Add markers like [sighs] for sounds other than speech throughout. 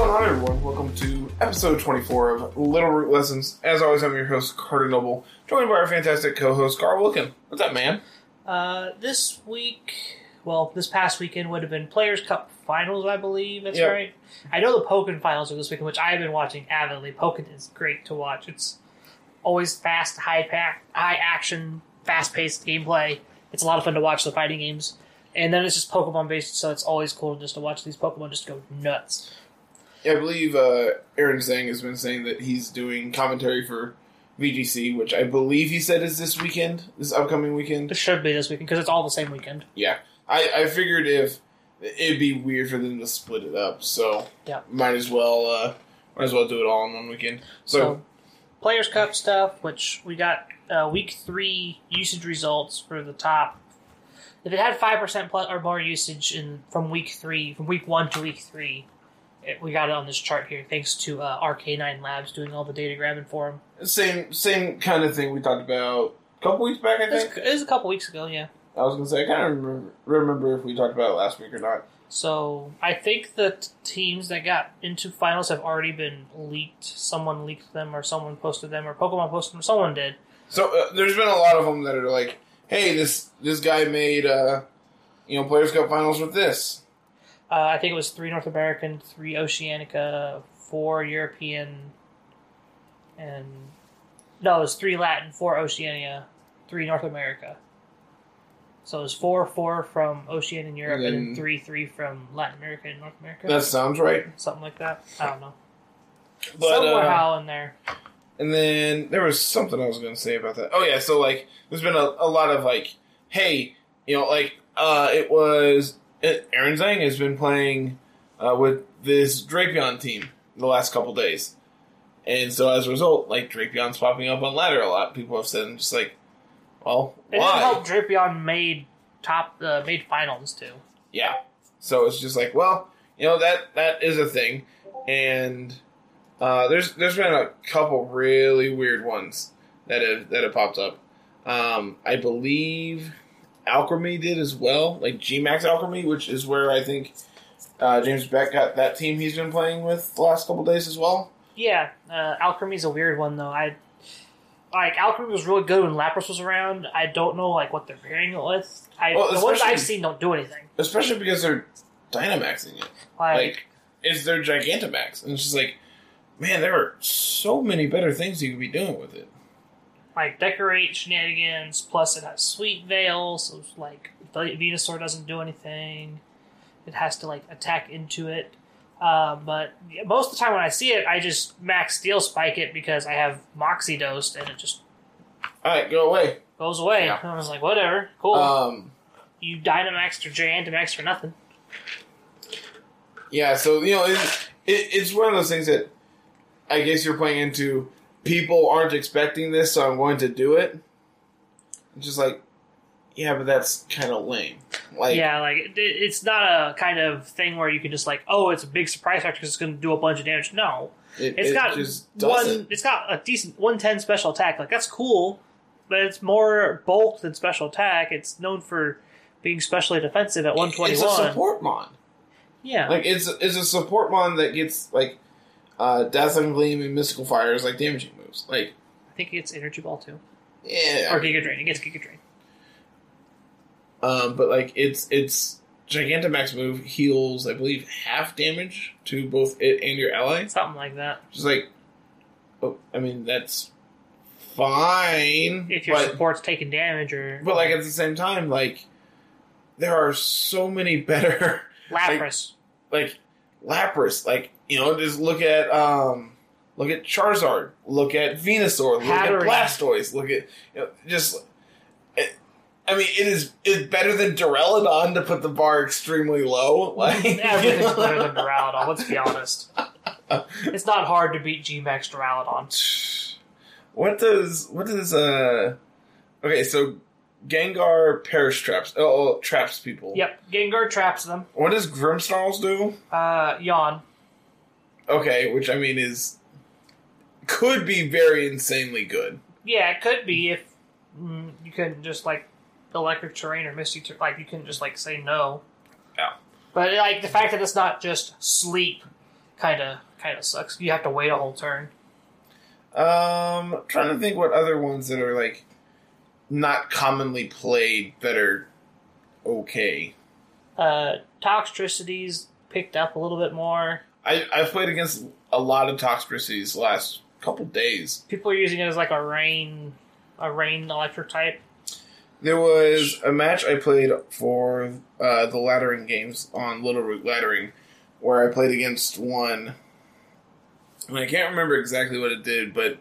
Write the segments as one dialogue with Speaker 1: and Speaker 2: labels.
Speaker 1: What's going on, everyone? Welcome to episode 24 of Little Root Lessons. As always, I'm your host, Carter Noble, joined by our fantastic co-host, Carl Wilkin. What's up, man?
Speaker 2: Uh, this week, well, this past weekend would have been Players Cup Finals, I believe. That's
Speaker 1: Yep.
Speaker 2: right. I know the Pokken Finals are this weekend, which I have been watching avidly. Pokken is great to watch. It's always fast, high pack, high action, fast paced gameplay. It's a lot of fun to watch the fighting games. And then it's just Pokemon based, so it's always cool just to watch these Pokemon just go nuts.
Speaker 1: Yeah, I believe uh, Aaron Zheng has been saying that he's doing commentary for VGC, which I believe he said is this weekend, this upcoming weekend.
Speaker 2: It should be this weekend because it's all the same weekend.
Speaker 1: Yeah, I, I figured if it'd be weird for them to split it up, so
Speaker 2: Yeah.
Speaker 1: might as well uh, might as well do it all in one weekend. So,
Speaker 2: So, Players Cup stuff, which we got uh, week three usage results for the top. If it had five percent plus or more usage in from week three, from week one to week three, we got it on this chart here, thanks to uh, RK9 Labs doing all the data grabbing for them.
Speaker 1: same same kind of thing we talked about a couple weeks back. I
Speaker 2: It was,
Speaker 1: think
Speaker 2: it was a couple weeks ago, yeah.
Speaker 1: I was gonna say I kind of remember, remember if we talked about it last week or not.
Speaker 2: So I think the t- teams that got into finals have already been leaked. Someone leaked them, or someone posted them, or Pokemon posted them. Someone did.
Speaker 1: So uh, there's been a lot of them that are like, "Hey, this this guy made uh, you know Players Cup finals with this."
Speaker 2: Uh, I think it was three North American, three Oceanica, four European, and no, it was three Latin, four Oceania, three North America. So it was four, four from Oceania and Europe, and,
Speaker 1: And
Speaker 2: then
Speaker 1: then-
Speaker 2: three, three from Latin America and North America.
Speaker 1: That sounds right.
Speaker 2: Something like that. I don't know.
Speaker 1: But
Speaker 2: Somewhere
Speaker 1: uh,
Speaker 2: how in there.
Speaker 1: And then there was something I was going to say about that. Oh yeah, so like there's been a, a lot of like, hey, you know, like uh, it was Aaron Zheng has been playing uh, with this Drapion team the last couple days, and so as a result, like Drapion's popping up on ladder a lot. People have said, just like, well,
Speaker 2: It didn't
Speaker 1: why?
Speaker 2: help Drapion made top uh, made finals too.
Speaker 1: Yeah. So it's just like, well, you know that that is a thing, and uh, there's there's been a couple really weird ones that have that have popped up. Um, I believe Alcremie did as well, like Gmax Alcremie, which is where I think uh, James Baek got that team he's been playing with the last couple days as well.
Speaker 2: Yeah, uh, Alcremie's a weird one though. I like Alcremie was really good when Lapras was around. I don't know like what they're pairing it with. I
Speaker 1: Well,
Speaker 2: the ones I've seen don't do anything.
Speaker 1: Especially because they're Dynamaxing it.
Speaker 2: Like,
Speaker 1: Like, it's their Gigantamax. And it's just like, man, there are so many better things you could be doing with it.
Speaker 2: Like decorate shenanigans. Plus, it has sweet veil, so it's like the Venusaur doesn't do anything. It has to like attack into it. Uh, but most of the time when I see it, I just max steel spike it because I have Moxie dosed and it just
Speaker 1: Alright, go away.
Speaker 2: goes away.
Speaker 1: Yeah.
Speaker 2: And I was like, whatever, cool.
Speaker 1: Um,
Speaker 2: you Dynamaxed or Gigantamax for nothing.
Speaker 1: yeah, so, you know, it, it, it's one of those things that I guess you're playing into people aren't expecting this, so I'm going to do it. It's just like, yeah, but that's kind of lame. Like,
Speaker 2: yeah, like it, it's not a kind of thing where you can just like, oh, it's a big surprise factor because it's going to do a bunch of damage. No,
Speaker 1: it,
Speaker 2: it's
Speaker 1: it
Speaker 2: got
Speaker 1: just
Speaker 2: one. It's got a decent one ten special attack. Like that's cool, but it's more bulk than special attack. It's known for being specially defensive at one twenty one.
Speaker 1: It's a support mon.
Speaker 2: Yeah,
Speaker 1: Like, it's, it's a support mon that gets, like, uh, Dazzling Gleam and Mystical Fire is like damaging moves. Like,
Speaker 2: I think it gets energy ball too,
Speaker 1: yeah.
Speaker 2: or Giga Drain. It gets Giga Drain.
Speaker 1: Um, but like it's it's Gigantamax move heals, I believe, half damage to both it and your ally.
Speaker 2: Something like that.
Speaker 1: Just like, oh, I mean that's fine,
Speaker 2: If your
Speaker 1: but
Speaker 2: support's taking damage or
Speaker 1: but like at the same time, like there are so many better [laughs]
Speaker 2: Lapras.
Speaker 1: like Lapras. Like you know, just look at um. Look at Charizard. Look at Venusaur. Look
Speaker 2: Hatterene.
Speaker 1: at Blastoise. Look at you know, just. It, I mean, it is it's better than Duraludon to put the bar extremely low. [laughs] Like
Speaker 2: Everything's better than Duraludon. Let's be honest. It's not hard to beat G-Max Duraludon. [sighs]
Speaker 1: What does what does uh? Okay, so Gengar perish traps. Oh, oh traps people.
Speaker 2: Yep, Gengar traps them.
Speaker 1: What does Grimmsnarls do?
Speaker 2: Uh, yawn.
Speaker 1: Okay, which I mean is could be very insanely good.
Speaker 2: Yeah, it could be if mm, you couldn't just like electric terrain or misty ter- like you couldn't just like say no.
Speaker 1: Yeah.
Speaker 2: But like the fact that it's not just sleep kind of kind of sucks. You have to wait a whole turn.
Speaker 1: Um, trying to think what other ones that are like not commonly played that are okay.
Speaker 2: Uh, Toxtricities picked up a little bit more.
Speaker 1: I I've played against a lot of Toxtricities the last couple days.
Speaker 2: People are using it as like a rain, a rain electric type.
Speaker 1: There was a match I played for uh, the laddering games on Little Root Laddering, where I played against one. And I can't remember exactly what it did, but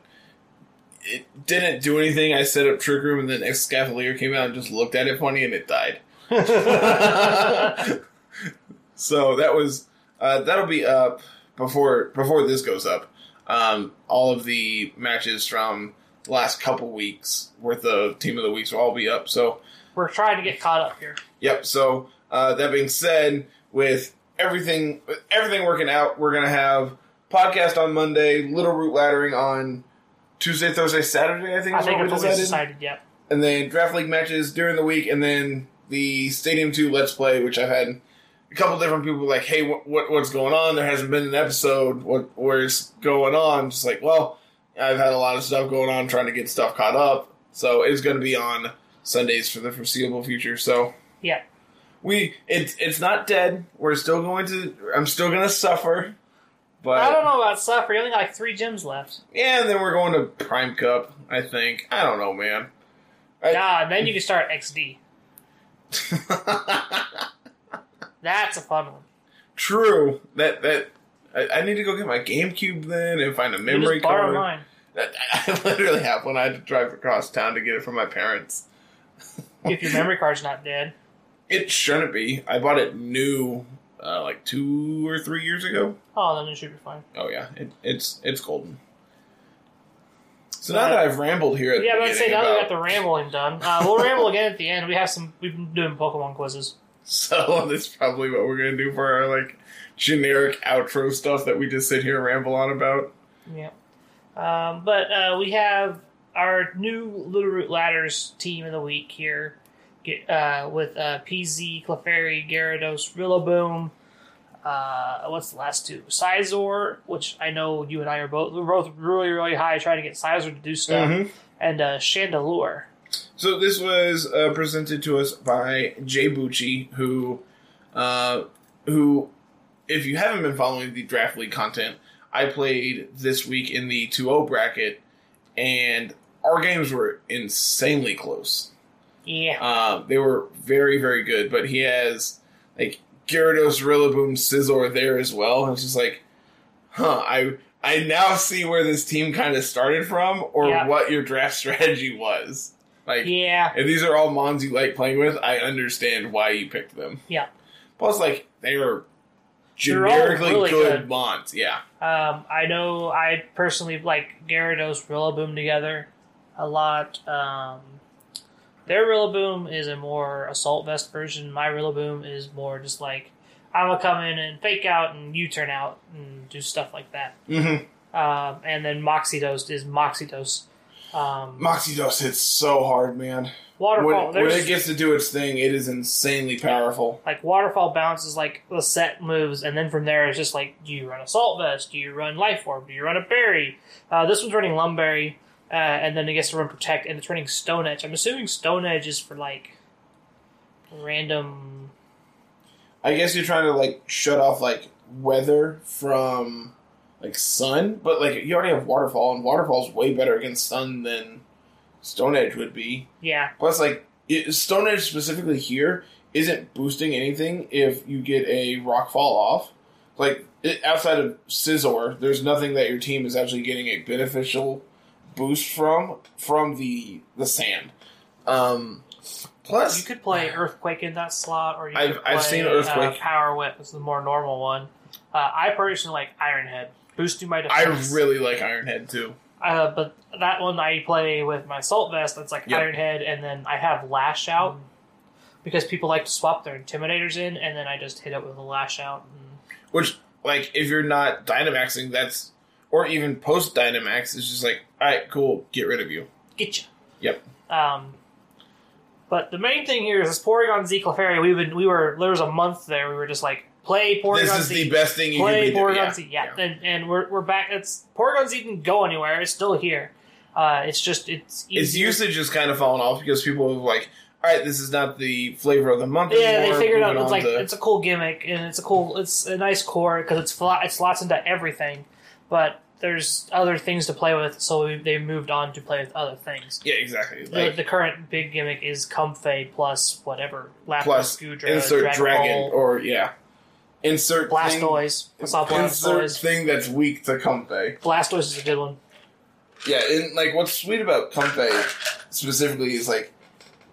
Speaker 1: it didn't do anything. I set up Trick Room, and then Escavalier came out and just looked at it funny, and it died. [laughs] [laughs] so that was uh, that'll be up before before this goes up. Um, all of the matches from the last couple weeks worth of team of the weeks will all be up. So
Speaker 2: We're trying to get caught up here.
Speaker 1: Yep. So uh, that being said, with everything with everything working out, we're gonna have podcast on Monday, Little Root Laddering on Tuesday, Thursday, Saturday. I think
Speaker 2: I
Speaker 1: is
Speaker 2: think
Speaker 1: what we
Speaker 2: it's what we
Speaker 1: decided.
Speaker 2: decided. Yep.
Speaker 1: And then draft league matches during the week, and then the Stadium Two Let's Play, which I've had a couple different people like, "Hey, what, what what's going on? There hasn't been an episode. What where's going on?" Just like, well, I've had a lot of stuff going on, trying to get stuff caught up. So it's going to be on Sundays for the foreseeable future. So
Speaker 2: Yeah.
Speaker 1: we it, it's not dead. We're still going to. I'm still going to suffer. But
Speaker 2: I don't know about suffer. You only got like three gyms left.
Speaker 1: Yeah, and then we're going to Prime Cup. I think. I don't know, man. I-
Speaker 2: Ah, then you can start XD. [laughs] That's a fun one.
Speaker 1: True. That that I, I need to go get my GameCube then and find a
Speaker 2: You
Speaker 1: memory
Speaker 2: just borrow
Speaker 1: card.
Speaker 2: mine.
Speaker 1: I [laughs] literally have one. I had to drive across town to get it from my parents.
Speaker 2: If your memory card's not dead.
Speaker 1: It shouldn't be. I bought it new, uh, like two or three years ago.
Speaker 2: Oh, then it should be fine.
Speaker 1: Oh yeah, it, it's it's golden. So now that I've rambled here, at
Speaker 2: Yeah, but I'd say now that we
Speaker 1: about-
Speaker 2: got the rambling done, uh, we'll ramble again at the end. We have some. We've been doing Pokemon quizzes.
Speaker 1: So [laughs] that's probably what we're gonna do for our like generic outro stuff that we just sit here and ramble on about.
Speaker 2: Yeah. Um, but uh, we have our new Little Root Ladders team of the week here get, uh, with uh, PZ, Clefairy, Gyarados, Rillaboom. Uh, what's the last two? Scizor, which I know you and I are both we're both really really high trying to get Scizor to do stuff,
Speaker 1: Mhm.
Speaker 2: and uh, Chandelure.
Speaker 1: So this was uh, presented to us by Jay Bucci, who, uh, who, if you haven't been following the draft league content, I played this week in the 2-0 bracket, and our games were insanely close.
Speaker 2: Yeah,
Speaker 1: Uh, they were very, very good, but he has like Gyarados, Rillaboom, Scizor there as well. And it's just like, huh, I I now see where this team kind of started from, or
Speaker 2: Yeah.
Speaker 1: what your draft [laughs] strategy was. Like,
Speaker 2: yeah,
Speaker 1: if these are all mons you like playing with, I understand why you picked them.
Speaker 2: Yeah.
Speaker 1: Plus, like they were
Speaker 2: They're
Speaker 1: generically
Speaker 2: really
Speaker 1: good,
Speaker 2: good.
Speaker 1: mons. Yeah.
Speaker 2: Um, I know I personally like Gyarados Rillaboom together a lot. Um, their Rillaboom is a more assault vest version. My Rillaboom is more just like I'm gonna come in and fake out and U turn out and do stuff like that.
Speaker 1: Mm-hmm.
Speaker 2: Um, and then Moxidose is Moxidose. Um,
Speaker 1: Moxidose hits so hard, man.
Speaker 2: waterfall.
Speaker 1: When, when it gets to do its thing, it is insanely powerful.
Speaker 2: like waterfall bounces like the set moves, and then from there it's just like, do you run assault vest? Do you run life orb? Do you run a berry? Uh, this one's running lumberry, uh, and then it gets to run protect, and it's running stone edge. I'm assuming stone edge is for like random.
Speaker 1: I guess you're trying to like shut off like weather from like sun, but like you already have waterfall, and waterfall's way better against sun than Stone Edge would be.
Speaker 2: Yeah,
Speaker 1: Plus, like it, Stone Edge specifically here isn't boosting anything if you get a rock fall off. Like it, outside of Scizor, there's nothing that your team is actually getting a beneficial boost from from the the sand. Um, plus,
Speaker 2: you could play earthquake in that slot, or you
Speaker 1: I've-
Speaker 2: could
Speaker 1: I've
Speaker 2: play,
Speaker 1: seen
Speaker 2: Uh,
Speaker 1: Earthquake.
Speaker 2: power whip is the more normal one. Uh, I personally like Iron Head, boosting my
Speaker 1: I really like Ironhead too.
Speaker 2: Uh, but that one I play with my Salt Vest. That's like
Speaker 1: Yep.
Speaker 2: Iron Head, and then I have Lash Out because people like to swap their Intimidators in, and then I just hit it with a Lash Out. And,
Speaker 1: Which, like, if you're not Dynamaxing, that's or even post Dynamax, it's just like, all right, cool, get rid of you.
Speaker 2: get you.
Speaker 1: Yep.
Speaker 2: Um, But the main thing here is this Porygon Z Clefairy. We've been we were there was a month there. We were just like play Porygon
Speaker 1: this is
Speaker 2: Z.
Speaker 1: the best thing you
Speaker 2: play
Speaker 1: can
Speaker 2: Porygon
Speaker 1: doing.
Speaker 2: Z. Yeah, And, and we're we're back. It's Porygon Z didn't go anywhere. It's still here. Uh, it's just it's
Speaker 1: Its usage has kind of fallen off because people have like, all right, this is not the flavor of the month
Speaker 2: Yeah,
Speaker 1: anymore.
Speaker 2: they figured out it's like
Speaker 1: to-
Speaker 2: it's a cool gimmick and it's a cool it's a nice core because it's fla- it slots into everything, but there's other things to play with, so we, they moved on to play with other things.
Speaker 1: yeah, exactly.
Speaker 2: The, the current big gimmick is Comfey plus whatever Lapras,
Speaker 1: plus
Speaker 2: Goodra,
Speaker 1: insert
Speaker 2: Dragon,
Speaker 1: dragon
Speaker 2: Ball,
Speaker 1: or yeah, insert thing,
Speaker 2: Blastoise. I saw
Speaker 1: insert thing that's weak to Comfey.
Speaker 2: Blastoise is a good one.
Speaker 1: Yeah, and like what's sweet about Comfey specifically is like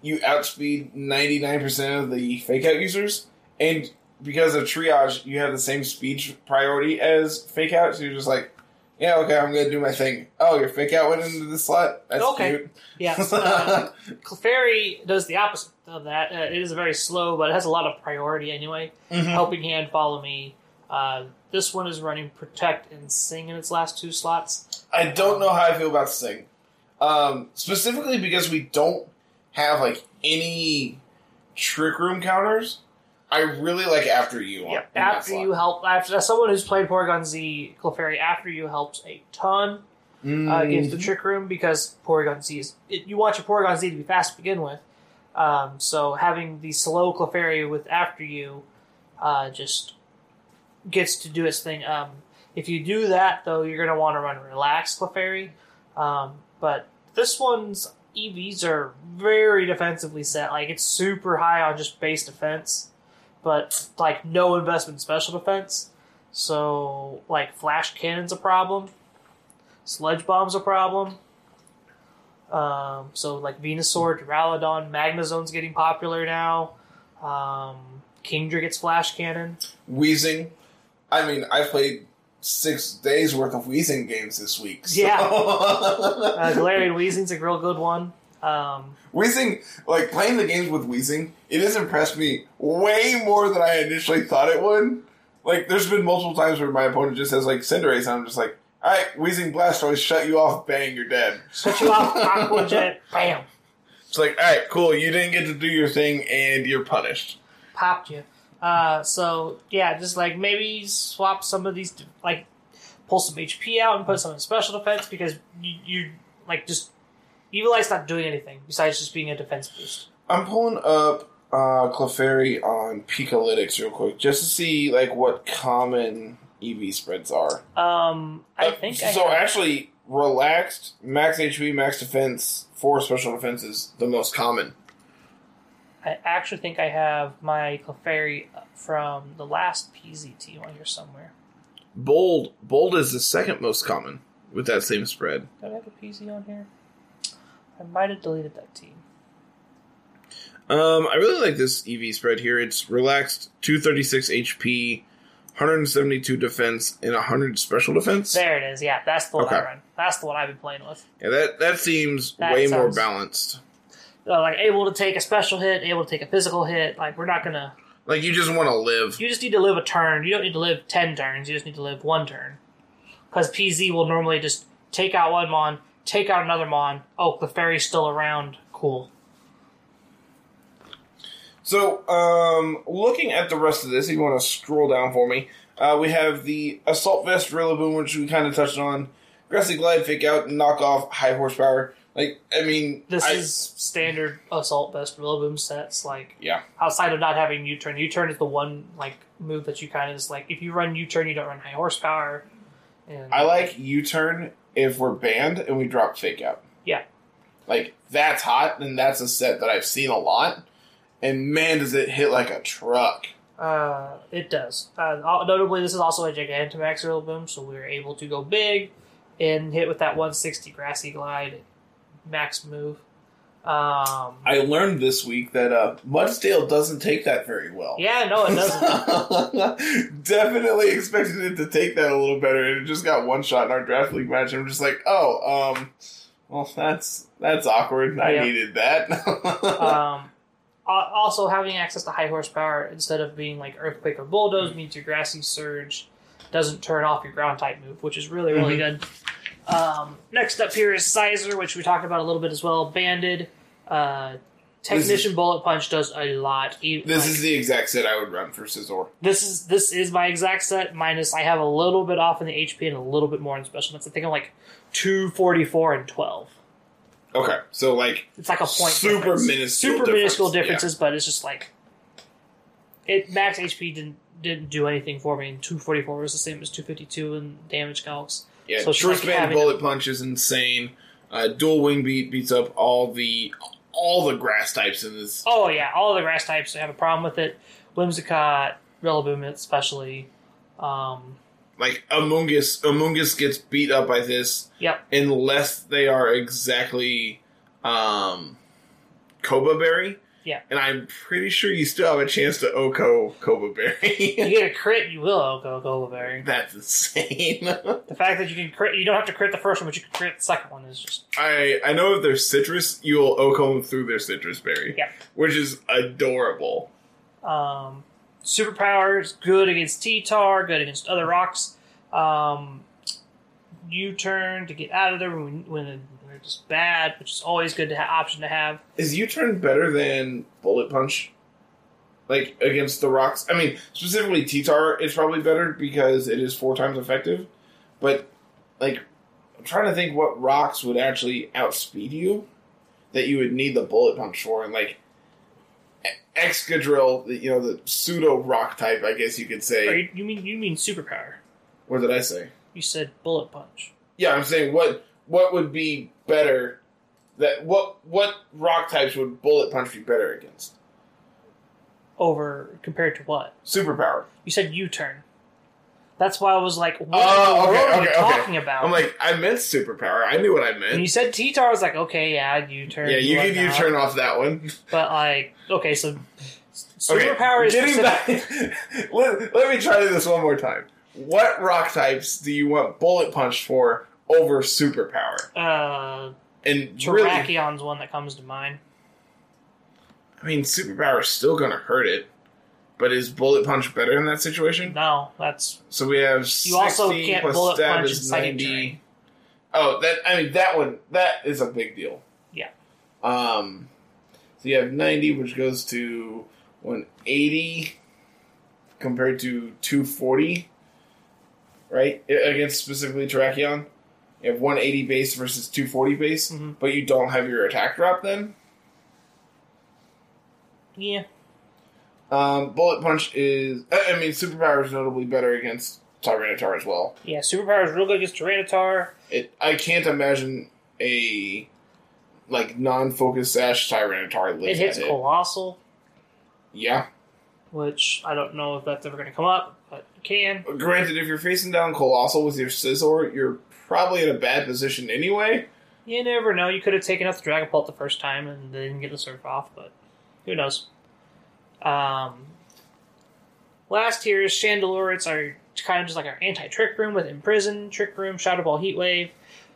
Speaker 1: you outspeed ninety nine percent of the fake out users, and because of triage, you have the same speed priority as fake out. So you're just like, yeah, okay, I'm gonna do my thing. Oh, your fake out went into the slot. That's
Speaker 2: Okay.
Speaker 1: cute.
Speaker 2: Yeah, [laughs] uh, Clefairy does the opposite of that. Uh, it is very slow, but it has a lot of priority anyway.
Speaker 1: Mhm.
Speaker 2: Helping Hand, Follow Me. Uh, this one is running Protect and Sing in its last two slots.
Speaker 1: I don't know how I feel about Sing, um, specifically because we don't have like any trick room counters. I really like after you. on-
Speaker 2: Yeah, after you help, after as someone who's played Porygon Z, Clefairy, after you helps a ton uh, against the. Trick Room because Porygon Z is it, you want your Porygon Z to be fast to begin with. Um, so having the slow Clefairy with after you uh, just gets to do its thing. Um, if you do that though, you're gonna want to run Relax Clefairy. Um, but this one's EVs are very defensively set. Like it's super high on just base defense, but like no investment in special defense. So like Flash Cannon's a problem. Sludge Bomb's a problem. Um, so like Venusaur, Duraludon, Magnezone's getting popular now. Um, Kingdra gets Flash Cannon.
Speaker 1: Weezing. I mean, I played six days worth of Weezing games this week. so-
Speaker 2: Yeah. [laughs] Uh, Galarian Weezing's a real good one. Um,
Speaker 1: Weezing, like playing the games with Weezing, it has impressed me way more than I initially thought it would. Like, there's been multiple times where my opponent just has like Cinderace, and I'm just like, all right, Weezing Blastoise, shut you off, bang, you're dead.
Speaker 2: shut you off, Aqua Jet, [laughs] bam,
Speaker 1: It's like, all right, cool, you didn't get to do your thing, and you're punished.
Speaker 2: popped you. Uh, so yeah, just like maybe swap some of these, like pull some HP out and put some in special defense because you, you like just Eviolite's not doing anything besides just being a defense boost.
Speaker 1: I'm pulling up uh, Clefairy on Pikalytics real quick just to see like what common EV spreads are.
Speaker 2: Um, I
Speaker 1: Uh,
Speaker 2: think I
Speaker 1: so.
Speaker 2: have-
Speaker 1: Actually, relaxed, max HP, max defense, four special defenses, the most common.
Speaker 2: I actually think I have my Clefairy from the last PZ team on here somewhere.
Speaker 1: Bold, bold is the second most common with that same spread.
Speaker 2: Did I have a PZ on here? I might have deleted that team.
Speaker 1: Um, I really like this EV spread here. It's relaxed, two thirty six HP, one hundred seventy two defense, and hundred special defense.
Speaker 2: There it is. Yeah, that's the one I run. That's the one I've been playing with.
Speaker 1: Yeah, that that seems
Speaker 2: That
Speaker 1: way more balanced.
Speaker 2: Uh, like able to take a special hit, able to take a physical hit. Like we're not gonna.
Speaker 1: Like you just want to live.
Speaker 2: You just need to live a turn. You don't need to live ten turns. You just need to live one turn. Because PZ will normally just take out one mon, take out another mon. Oh, the fairy's still around. Cool.
Speaker 1: So, um, looking at the rest of this, if you want to scroll down for me, uh, we have the Assault Vest Rillaboom, which we kind of touched on. Grassy Glide, Fake Out, Knock Off, High Horsepower. Like, I mean,
Speaker 2: This
Speaker 1: I-
Speaker 2: is standard assault vest Rillaboom sets. Like
Speaker 1: yeah.
Speaker 2: outside of not having U turn, U turn is the one like move that you kind of just like. If you run U turn, you don't run high horsepower. And
Speaker 1: I like U turn if we're banned and we drop Fake Out.
Speaker 2: Yeah.
Speaker 1: Like, that's hot, and that's a set that I've seen a lot. And man, does it hit like a truck.
Speaker 2: Uh, it does. Uh, notably, this is also a Gigantamax boom, so we were able to go big and hit with that 160 Grassy Glide max move. Um,
Speaker 1: I learned this week that uh, Mudsdale doesn't take that very well.
Speaker 2: yeah, no, it doesn't. [laughs]
Speaker 1: Definitely expected it to take that a little better, and it just got one shot in our draft league match. I'm just like, oh, um, well, that's that's awkward. I
Speaker 2: Yeah.
Speaker 1: needed that. [laughs]
Speaker 2: um, also, having access to high horsepower instead of being like Earthquake or Bulldoze means your Grassy Surge doesn't turn off your ground type move, which is really, really good. Um, next up here is Scizor, which we talked about a little bit as well. Banded. Uh, Technician Bullet Punch does a lot.
Speaker 1: This
Speaker 2: like,
Speaker 1: is the exact set I would run for Scizor.
Speaker 2: this is this is my exact set. Minus I have a little bit off in the HP and a little bit more in special defense. I think I'm like two forty four and twelve.
Speaker 1: Okay, so like
Speaker 2: It's like a point.
Speaker 1: Super
Speaker 2: difference.
Speaker 1: minuscule
Speaker 2: super minuscule
Speaker 1: difference,
Speaker 2: differences, but it's just like it. Max HP didn't didn't do anything for me. And two forty four was the same as two fifty two in damage calcs.
Speaker 1: yeah,
Speaker 2: So
Speaker 1: True
Speaker 2: like
Speaker 1: Span Bullet Punch is insane. Uh, dual Wing Beat beats up all the all the grass types in this.
Speaker 2: Oh yeah, all the grass types have a problem with it. Whimsicott, Rillaboom especially. Um,
Speaker 1: Like Amoonguss, Amoonguss gets beat up by this
Speaker 2: yep.
Speaker 1: unless they are exactly um, Coba Berry.
Speaker 2: Yeah.
Speaker 1: and I'm pretty sure you still have a chance to OHKO
Speaker 2: Coba
Speaker 1: Berry.
Speaker 2: You get a crit, you will go go Berry.
Speaker 1: That's insane.
Speaker 2: The fact that you can crit, you don't have to crit the first one, but you can crit the second one is just
Speaker 1: I I know if they're Sitrus, you'll OHKO them through their Sitrus berry.
Speaker 2: Yeah.
Speaker 1: which is adorable.
Speaker 2: Um, superpowers good against T-Tar, good against other rocks. Um, U-turn to get out of there when, when they're just bad, which is always good to have option to have.
Speaker 1: Is U turn better than Bullet Punch? Like against the rocks? I mean, specifically T-Tar is probably better because it is four times effective. But like, I'm trying to think what rocks would actually outspeed you that you would need the Bullet Punch for, and like. Excadrill, you know, the pseudo rock type, I guess you could say.
Speaker 2: Oh, you, you mean you mean superpower?
Speaker 1: What did I say?
Speaker 2: You said bullet punch.
Speaker 1: Yeah, I'm saying what what would be better that what what rock types would bullet punch be better against?
Speaker 2: Over compared to what?
Speaker 1: Superpower.
Speaker 2: You said U-turn. That's why I was like, what
Speaker 1: Oh, okay,
Speaker 2: are you
Speaker 1: okay, okay.
Speaker 2: talking about?
Speaker 1: I'm like, I meant superpower. I knew what I meant.
Speaker 2: you said T-Tar, I was like, okay, yeah, U-turn.
Speaker 1: Yeah, you can you turn off that one.
Speaker 2: But like, okay, so [laughs] superpower is
Speaker 1: getting
Speaker 2: specific-
Speaker 1: back. [laughs] let, let me try this one more time. What rock types do you want bullet punch for over superpower?
Speaker 2: uh,
Speaker 1: And really,
Speaker 2: one that comes to mind.
Speaker 1: I mean, superpower is still going to hurt it. But is bullet punch better in that situation?
Speaker 2: No, that's
Speaker 1: So we have
Speaker 2: You also
Speaker 1: 60
Speaker 2: can't
Speaker 1: plus
Speaker 2: bullet
Speaker 1: stab
Speaker 2: punch
Speaker 1: is 90. Oh, that I mean that one that is a big deal.
Speaker 2: Yeah.
Speaker 1: Um, so you have ninety, which goes to one eighty compared to two forty, right? Against specifically Terrakion, you have one eighty base versus two forty base,
Speaker 2: Mhm.
Speaker 1: but you don't have your attack drop then.
Speaker 2: yeah.
Speaker 1: Um, bullet punch is I mean superpower is notably better against Tyranitar as well.
Speaker 2: Yeah, superpower is real good against Tyranitar.
Speaker 1: It I can't imagine a like non-focus sash Tyranitar
Speaker 2: It hits
Speaker 1: it.
Speaker 2: Coalossal,
Speaker 1: Yeah.
Speaker 2: which I don't know if that's ever going to come up, but it can.
Speaker 1: Granted, if you're facing down Coalossal with your Scizor, you're probably in a bad position anyway.
Speaker 2: You never know. You could have taken out the Dragapult the first time and they didn't get the surf off, but who knows? Um, last here is Chandelure. It's our kind of just like our anti Trick Room with Imprison, Trick Room, Shadow Ball, Heat Wave,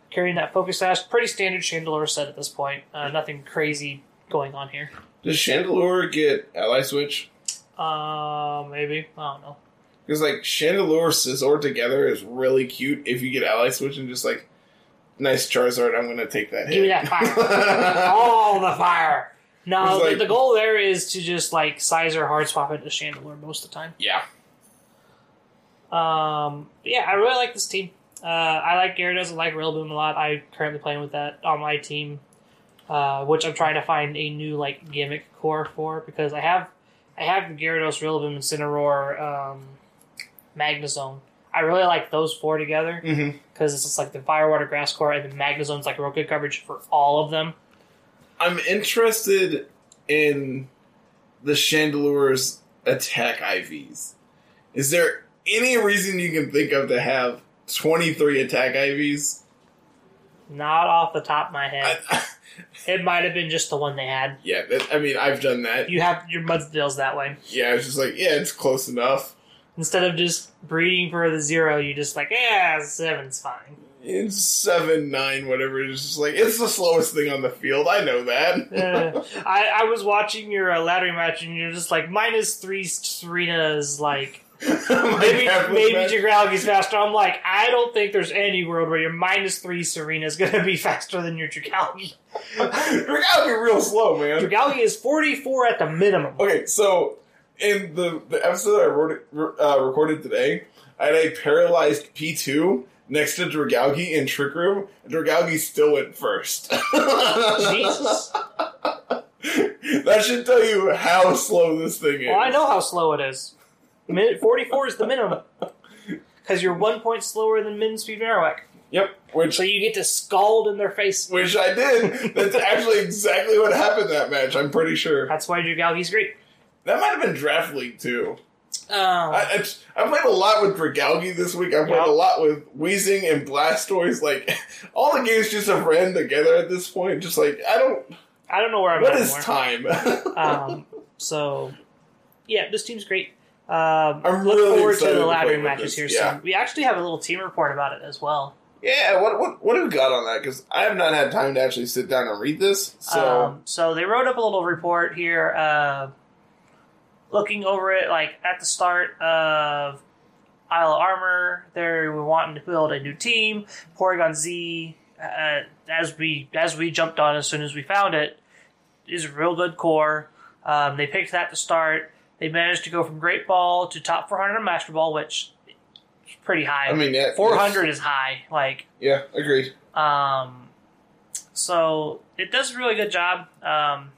Speaker 2: carrying that Focus Sash. Pretty standard Chandelure set at this point. Uh, nothing crazy going on here.
Speaker 1: Does Chandelure get Ally Switch?
Speaker 2: Uh, maybe I don't know.
Speaker 1: Because like Chandelure Scizor together is really cute if you get Ally Switch and just like nice Charizard, I'm gonna take that hit.
Speaker 2: Give me that fire. [laughs] All the fire. No, the,
Speaker 1: like-
Speaker 2: the goal there is to just like Scizor hard swap into Chandelure most of the time.
Speaker 1: yeah.
Speaker 2: Um, yeah, I really like this team. Uh, I like Gyarados. I like Rillaboom a lot. I'm currently playing with that on my team, uh, which I'm trying to find a new like gimmick core for because I have I have Gyarados, Rillaboom, and Cineroar, um, Magnezone. I really like those four together
Speaker 1: Mm-hmm.
Speaker 2: because it's just like the Fire, Water, Grass core, and then Magnezone's like real good coverage for all of them.
Speaker 1: I'm interested in the Chandelure's attack IVs. Is there any reason you can think of to have 23 attack IVs?
Speaker 2: Not off the top of my head.
Speaker 1: I, [laughs]
Speaker 2: it might have been just the one they had.
Speaker 1: yeah, that, I mean, I've done that.
Speaker 2: You have your Mudsdale's that way.
Speaker 1: Yeah, it's just like, yeah, it's close enough.
Speaker 2: Instead of just breeding for the zero, you just like, yeah, seven's fine.
Speaker 1: It's seven, nine, whatever. It's just like it's the slowest thing on the field. I know that. [laughs]
Speaker 2: Uh, I, I was watching your uh, ladder match, and you're just like minus three Serena's like [laughs] maybe maybe. Dragalge's faster. I'm like, I don't think there's any world where your minus three Serena is going to be [laughs] faster than your Dragalge.
Speaker 1: Dragalge real slow, man.
Speaker 2: Dragalge is 44 at the minimum.
Speaker 1: Okay, so in the, the episode I wrote uh, recorded today, I had a paralyzed P2 next to Dragalge in Trick Room. and Dragalge still went first.
Speaker 2: Jesus. [laughs]
Speaker 1: that should tell you how slow this thing is.
Speaker 2: Well, I know how slow it is. Min- 44 is the minimum. Because you're one point slower than Min Speed Marowak.
Speaker 1: Yep, which
Speaker 2: So you get to scald in their face.
Speaker 1: which I did. That's actually exactly what happened that match. I'm pretty sure
Speaker 2: That's why Dragalge's great.
Speaker 1: That might have been draft league too.
Speaker 2: Um,
Speaker 1: I, it's, I played a lot with Dragalge this week. I played
Speaker 2: Yeah.
Speaker 1: a lot with Weezing and Blastoise. Like [laughs] all the games just have ran together at this point. Just like I don't.
Speaker 2: I don't know where I'm
Speaker 1: What
Speaker 2: at
Speaker 1: is
Speaker 2: anymore.
Speaker 1: time? [laughs]
Speaker 2: um, so, yeah, this team's great. Um,
Speaker 1: I'm
Speaker 2: look
Speaker 1: really
Speaker 2: forward to the
Speaker 1: to
Speaker 2: laddering matches
Speaker 1: this,
Speaker 2: here
Speaker 1: yeah.
Speaker 2: soon. We actually have a little team report about it as well.
Speaker 1: yeah. What what what do we got on that? Because I have not had time to actually sit down and read this. So
Speaker 2: Um, so they wrote up a little report here, uh, looking over it like at the start of Isle of Armor. They were wanting to build a new team. Porygon Z, uh, as we as we jumped on as soon as we found it, is a real good core. Um, they picked that to start. They managed to go from Great Ball to top 400 in Master Ball, which is pretty high.
Speaker 1: I mean, yeah,
Speaker 2: 400 is high. Like
Speaker 1: Yeah, agreed.
Speaker 2: um, so it does a really good job. Um,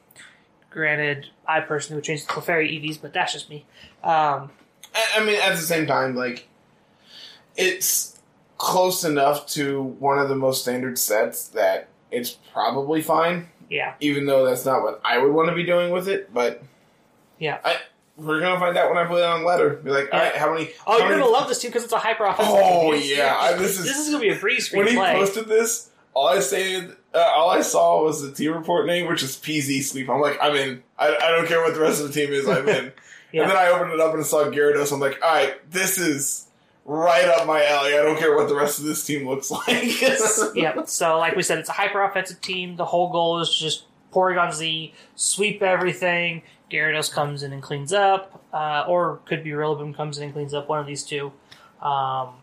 Speaker 2: granted, I personally would change the Clefairy EVs, but that's just me. Um,
Speaker 1: I, I mean, at the same time, like it's close enough to one of the most standard sets that it's probably fine.
Speaker 2: yeah,
Speaker 1: even though that's not what I would want to be doing with it. But
Speaker 2: Yeah.
Speaker 1: I we're gonna find out when I put it on letter. Be like, all
Speaker 2: Yeah.
Speaker 1: right, how many?
Speaker 2: Oh,
Speaker 1: how
Speaker 2: you're
Speaker 1: many-
Speaker 2: gonna love this team because it's a hyper offensive.
Speaker 1: Oh, yeah, I- this is-
Speaker 2: this is gonna be a breeze
Speaker 1: When he
Speaker 2: play.
Speaker 1: posted this, all I say, uh, all I saw was the team report name, which is PZ Sleep. I'm like, I'm in. I, I don't care what the rest of the team is. I'm in.
Speaker 2: Yeah. [laughs]
Speaker 1: And then I opened it up and saw Gyarados. I'm like, all right, this is right up my alley. I don't care what the rest of this team looks [laughs] like. [laughs]
Speaker 2: yeah. So, like we said, it's a hyper offensive team. The whole goal is just Porygon Z, sweep everything. Gyarados comes in and cleans up, uh, or could be Rillaboom comes in and cleans up. One of these two. Um,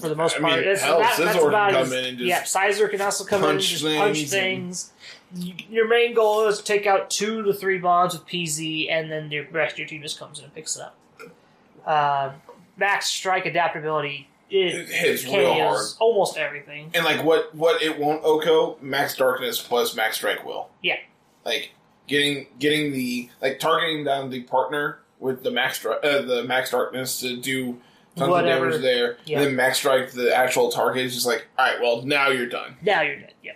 Speaker 2: for the most
Speaker 1: I
Speaker 2: part,
Speaker 1: mean, hell,
Speaker 2: that, that's about
Speaker 1: can
Speaker 2: as,
Speaker 1: in and just
Speaker 2: yeah. Scizor can also come in and
Speaker 1: punch
Speaker 2: just punch
Speaker 1: things
Speaker 2: things. You- Your main goal is to take out two to three bonds with PZ, and then the rest of your team just comes in and picks it up. Uh, max strike adaptability it,
Speaker 1: It hits real hard.
Speaker 2: Almost everything.
Speaker 1: And like what what it won't OHKO Max Darkness plus Max Strike will.
Speaker 2: Yeah.
Speaker 1: Like getting getting the like targeting down the partner with the Max uh, the Max Darkness to do tons
Speaker 2: Whatever.
Speaker 1: of damage there.
Speaker 2: Yeah.
Speaker 1: And then Max Strike the actual target is just like, all right, well now you're done.
Speaker 2: Now you're dead. Yeah.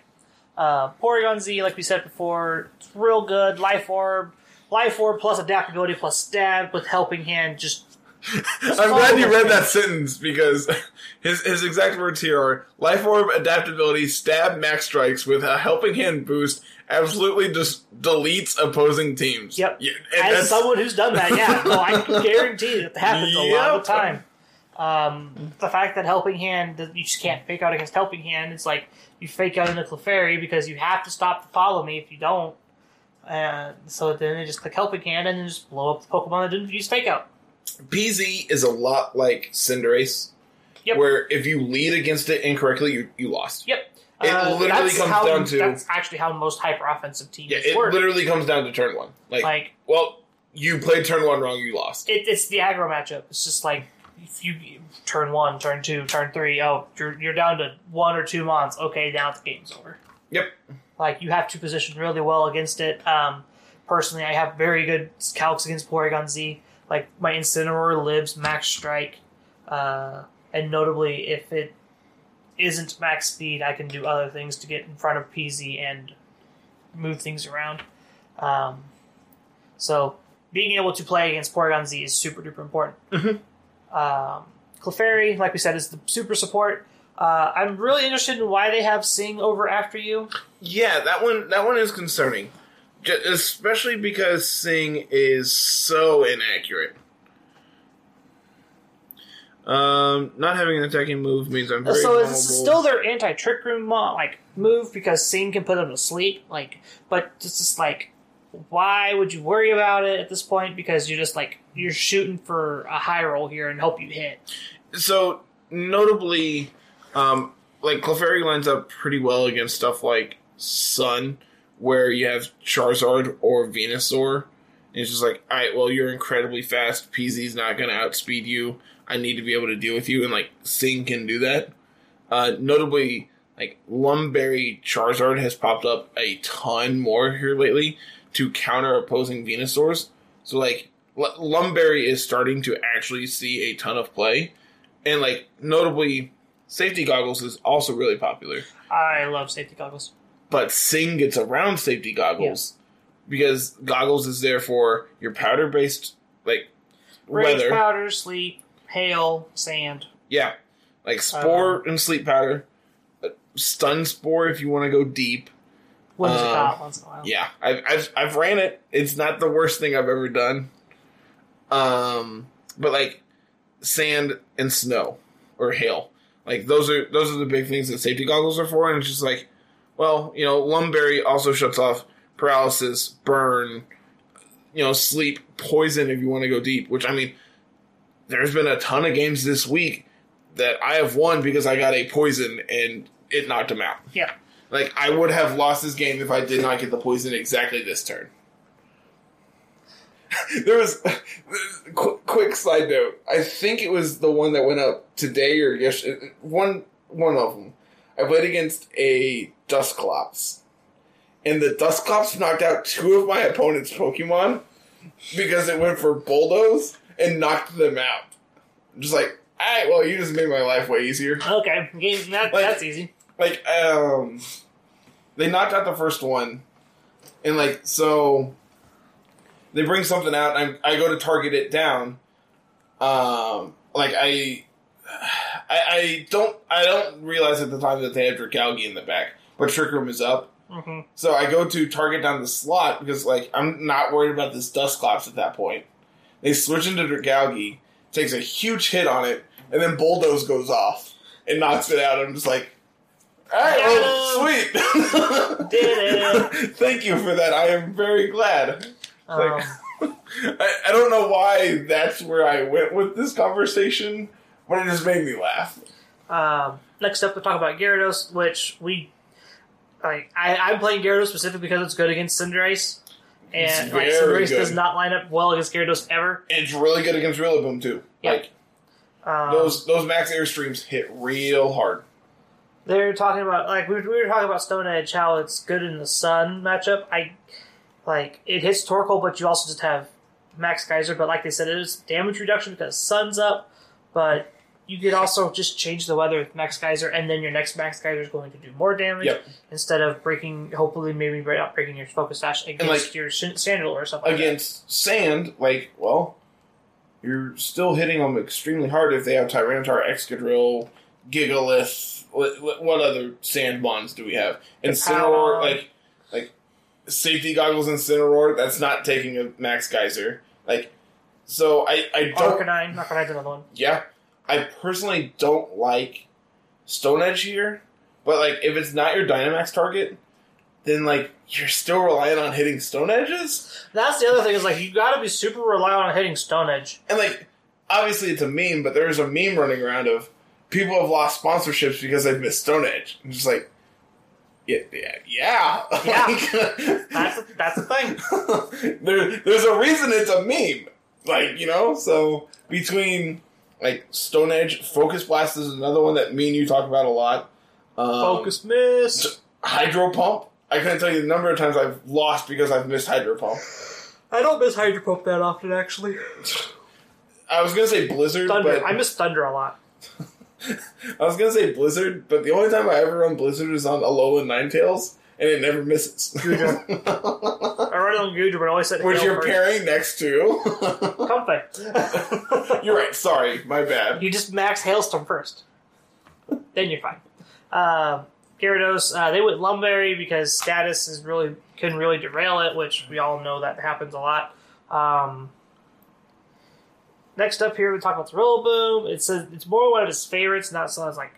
Speaker 2: Uh, Porygon Z, like we said before, it's real good. Life Orb, Life Orb plus adaptability plus stab with Helping Hand. Just [laughs]
Speaker 1: I'm glad you read that sentence because [laughs] his his exact words here are Life Orb adaptability, stab max strikes with a helping hand boost absolutely just deletes opposing teams.
Speaker 2: Yep.
Speaker 1: Yeah,
Speaker 2: as someone who's done that, yeah, no, I [laughs] can guarantee that happens a lot of the time. Um, the fact that Helping Hand, you just can't fake out against Helping Hand, it's like you fake out into Clefairy because you have to stop to follow me if you don't. And so then they just click Helping Hand and then just blow up the Pokemon that didn't use fake out.
Speaker 1: PZ is a lot like Cinderace,
Speaker 2: Yep.
Speaker 1: where if you lead against it incorrectly, you, you lost.
Speaker 2: Yep.
Speaker 1: It
Speaker 2: Uh,
Speaker 1: literally comes
Speaker 2: how-
Speaker 1: down to
Speaker 2: That's actually how most hyper offensive teams
Speaker 1: yeah, it
Speaker 2: work.
Speaker 1: literally comes down to turn one. Like,
Speaker 2: like
Speaker 1: well, you played turn one wrong, you lost.
Speaker 2: it, it's the aggro matchup. It's just like if you turn one, turn two, turn three. Oh, you're you're down to one or two mons. Okay, now the game's over.
Speaker 1: Yep.
Speaker 2: Like you have to position really well against it. Um, personally, I have very good calcs against Porygon Z. Like my Incineroar libs max strike, uh, and notably if it isn't max speed, I can do other things to get in front of PZ and move things around. Um, so being able to play against Porygon Z is super duper important.
Speaker 1: Mhm.
Speaker 2: Um, Clefairy, like we said, is the super support. Uh, I'm really interested in why they have Sing over after you.
Speaker 1: Yeah, that one that one is concerning, J- especially because Sing is so inaccurate. Um, not having an attacking move means I'm very
Speaker 2: so
Speaker 1: vulnerable.
Speaker 2: it's still their anti trick room mo- like move because Sing can put them to sleep. Like, but it's just like, why would you worry about it at this point? Because you're just like you're shooting for a high roll here and hope you hit.
Speaker 1: So notably, um, like Clefairy lines up pretty well against stuff like Sun, where you have Charizard or Venusaur. And it's just like, all right, well, you're incredibly fast. PZ's not going to outspeed you. I need to be able to deal with you, and like Sing can do that. Uh, notably, like Lumberry Charizard has popped up a ton more here lately to counter opposing Venusaurs. So like L- Lumberry is starting to actually see a ton of play, and like notably, safety goggles is also really popular.
Speaker 2: I love safety goggles.
Speaker 1: But Sing gets around safety goggles because goggles is there for your powder based like
Speaker 2: Rage
Speaker 1: weather.
Speaker 2: powder, sleep, hail, sand.
Speaker 1: Yeah, like spore and sleep powder, uh, stun spore if you want to go deep.
Speaker 2: Wins a
Speaker 1: Um,
Speaker 2: cop once in a while.
Speaker 1: Yeah, I've, I've I've ran it. It's not the worst thing I've ever done. Um, but like sand and snow or hail, like those are those are the big things that safety goggles are for. And it's just like, well, you know, Lumberry also shuts off paralysis, burn, you know, sleep, poison if you want to go deep. Which I mean, there's been a ton of games this week that I have won because I got a poison and it knocked him out.
Speaker 2: Yeah.
Speaker 1: Like I would have lost this game if I did not get the poison exactly this turn. [laughs] there was qu- quick side note. I think it was the one that went up today or yesterday. One one of them. I played against a Dusclops, and the Dusclops knocked out two of my opponent's Pokemon because it went for Bulldoze and knocked them out. I'm just like, all right, well, you just made my life way easier
Speaker 2: Okay, that,
Speaker 1: Like-
Speaker 2: that's easy.
Speaker 1: like um they knocked out the first one and like so they bring something out and I, I go to target it down um like I, I I don't I don't realize at the time that they have Dragalge in the back but Trick Room is up
Speaker 2: hmm
Speaker 1: so I go to target down the slot because like I'm not worried about this dust Dusclops at that point they switch into Dragalge takes a huge hit on it and then Bulldoze goes off and knocks it out I'm just like all right, well, sweet. [laughs]
Speaker 2: Did it.
Speaker 1: Thank you for that. I am very glad.
Speaker 2: Um, [laughs]
Speaker 1: I, I don't know why that's where I went with this conversation, but it just made me laugh.
Speaker 2: um, next up, we'll talk about Gyarados, which we like. I, I'm playing Gyarados specifically because it's good against Cinderace, and like, Cinderace does not line up well against Gyarados ever.
Speaker 1: And it's really good against Rillaboom too.
Speaker 2: Yeah.
Speaker 1: Like
Speaker 2: Um,
Speaker 1: those those max airstreams hit real hard.
Speaker 2: They're talking about like we we were talking about Stone Edge, how it's good in the Sun matchup. I like it hits Torkoal, but you also just have Max Geyser. But like they said, it is damage reduction because Sun's up. But you could also just change the weather with Max Geyser, and then your next Max Geyser is going to do more damage
Speaker 1: Yep.
Speaker 2: instead of breaking. Hopefully, maybe not breaking your Focus Sash against
Speaker 1: like,
Speaker 2: your Sandal or something. like that.
Speaker 1: Against Sand, like, well, you're still hitting them extremely hard if they have Tyranitar, Excadrill, Gigalith. What, what- other Sand bonds do we have? And Incineroar, like, like safety goggles and Incineroar. That's not taking a Max Geyser. Like, so I I don't
Speaker 2: Arcanine, Arcanine's another one.
Speaker 1: yeah, I personally don't like Stone Edge here, but like if it's not your Dynamax target, then like you're still relying on hitting Stone Edges,
Speaker 2: That's the other thing is like you got to be super reliant on hitting Stone Edge.
Speaker 1: and like obviously it's a meme, but there's a meme running around of people have lost sponsorships because they've missed Stone Edge. I'm just like, yeah, yeah, yeah.
Speaker 2: Yeah. [laughs] That's a, that's the thing. [laughs]
Speaker 1: there, there's a reason it's a meme. Like, you know, so between like Stone Edge, Focus Blast is another one that me and you talk about a lot. Um,
Speaker 2: Focus miss.
Speaker 1: Hydro Pump. I couldn't tell you the number of times I've lost because I've missed Hydro Pump.
Speaker 2: I don't miss Hydro Pump that often, actually.
Speaker 1: I was gonna say Blizzard,
Speaker 2: Thunder.
Speaker 1: but
Speaker 2: I miss Thunder a lot. [laughs] [laughs]
Speaker 1: I was gonna say Blizzard, but the only time I ever run Blizzard is on Alolan Ninetales, and it never misses. [laughs]
Speaker 2: I run it on Goodra, but I always said
Speaker 1: Which
Speaker 2: hail
Speaker 1: you're
Speaker 2: first.
Speaker 1: pairing next to.
Speaker 2: Comfey. [laughs]
Speaker 1: you're right. Sorry, my bad.
Speaker 2: you just max Hailstorm first. then you're fine. Um, Gyarados, uh, they went Lumberry because status is really couldn't really derail it, which we all know that happens a lot. Um, next up here, we talk about the Rillaboom. It's a, it's more one of his favorites, not so it's like